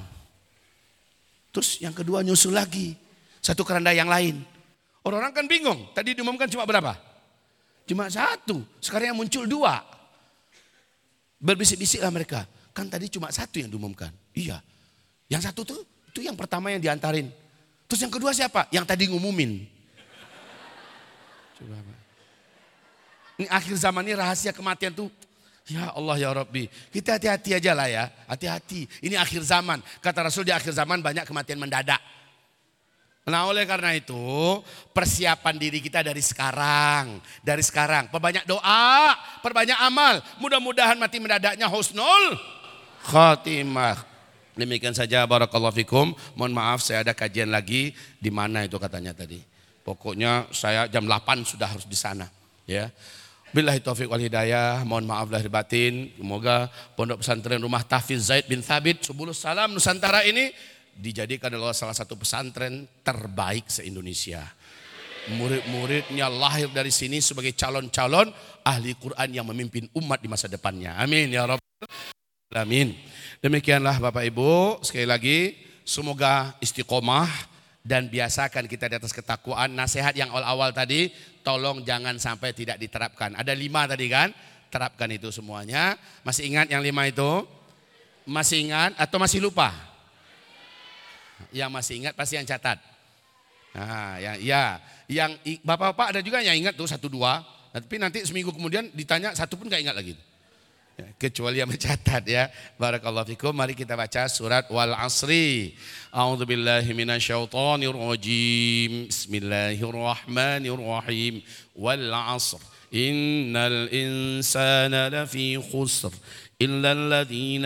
Terus yang kedua nyusul lagi. Satu keranda yang lain. Orang-orang kan bingung. Tadi diumumkan cuma berapa? Cuma satu. Sekarang yang muncul dua. Berbisik-bisiklah mereka. Kan tadi cuma satu yang diumumkan. Iya. Yang satu tuh itu yang pertama yang diantarin. Terus yang kedua siapa? Yang tadi ngumumin. Coba Ini akhir zaman ini rahasia kematian tuh Ya Allah ya Rabbi, kita hati-hati aja lah ya, hati-hati. Ini akhir zaman, kata Rasul di akhir zaman banyak kematian mendadak. Nah oleh karena itu persiapan diri kita dari sekarang, dari sekarang. Perbanyak doa, perbanyak amal. Mudah-mudahan mati mendadaknya husnul khatimah. Demikian saja barakallahu fikum. Mohon maaf saya ada kajian lagi di mana itu katanya tadi. Pokoknya saya jam 8 sudah harus di sana, ya. Billahi taufik wal hidayah. Mohon maaf lahir batin. Semoga pondok pesantren rumah Tafiz Zaid bin Thabit Subulus Salam Nusantara ini dijadikan adalah salah satu pesantren terbaik se-Indonesia. Murid-muridnya lahir dari sini sebagai calon-calon ahli Quran yang memimpin umat di masa depannya. Amin ya rabbal alamin. Demikianlah Bapak Ibu, sekali lagi semoga istiqomah dan biasakan kita di atas ketakwaan. Nasihat yang awal-awal tadi, tolong jangan sampai tidak diterapkan. Ada lima tadi kan, terapkan itu semuanya. Masih ingat yang lima itu? Masih ingat atau masih lupa? Yang masih ingat pasti yang catat. Nah, ya, ya. yang bapak-bapak ada juga yang ingat tuh satu dua. Tapi nanti seminggu kemudian ditanya satu pun gak ingat lagi Ya, kecuali yang mencatat ya. Barakallahu fikum. Mari kita baca surat Wal Asri. A'udzu billahi minasyaitonir rajim. Bismillahirrahmanirrahim. Wal 'asr. Innal insana lafi khusr. إلا الذين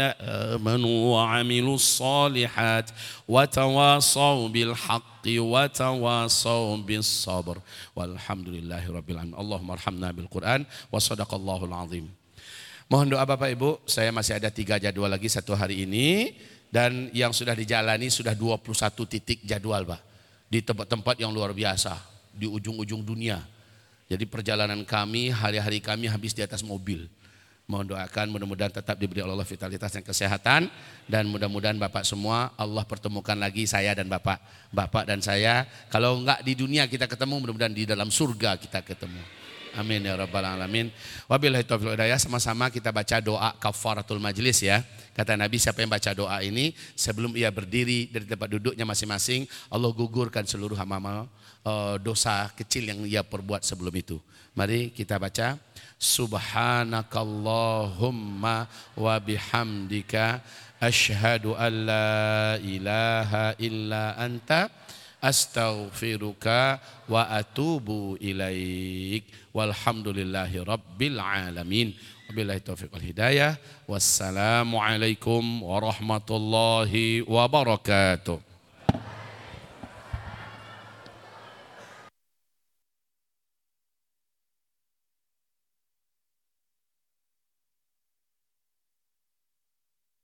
آمنوا وعملوا الصالحات وتواصوا بالحق وتواصوا بالصبر والحمد لله رب العالمين اللهم ارحمنا بالقرآن وصدق الله العظيم Mohon doa Bapak Ibu, saya masih ada tiga jadwal lagi satu hari ini. Dan yang sudah dijalani sudah 21 titik jadwal Pak. Di tempat-tempat yang luar biasa. Di ujung-ujung dunia. Jadi perjalanan kami, hari-hari kami habis di atas mobil. Mohon doakan mudah-mudahan tetap diberi Allah vitalitas dan kesehatan. Dan mudah-mudahan Bapak semua Allah pertemukan lagi saya dan Bapak. Bapak dan saya. Kalau enggak di dunia kita ketemu mudah-mudahan di dalam surga kita ketemu. Amin ya rabbal alamin. Wabillahi taufiq hidayah sama-sama kita baca doa kafaratul majlis ya. Kata Nabi siapa yang baca doa ini sebelum ia berdiri dari tempat duduknya masing-masing Allah gugurkan seluruh amal uh, dosa kecil yang ia perbuat sebelum itu. Mari kita baca Subhanakallahumma wa bihamdika asyhadu an la ilaha illa anta astaghfiruka wa atubu ilaik walhamdulillahi rabbil alamin. Wabillahi taufiq wal hidayah. Wassalamu alaikum warahmatullahi wabarakatuh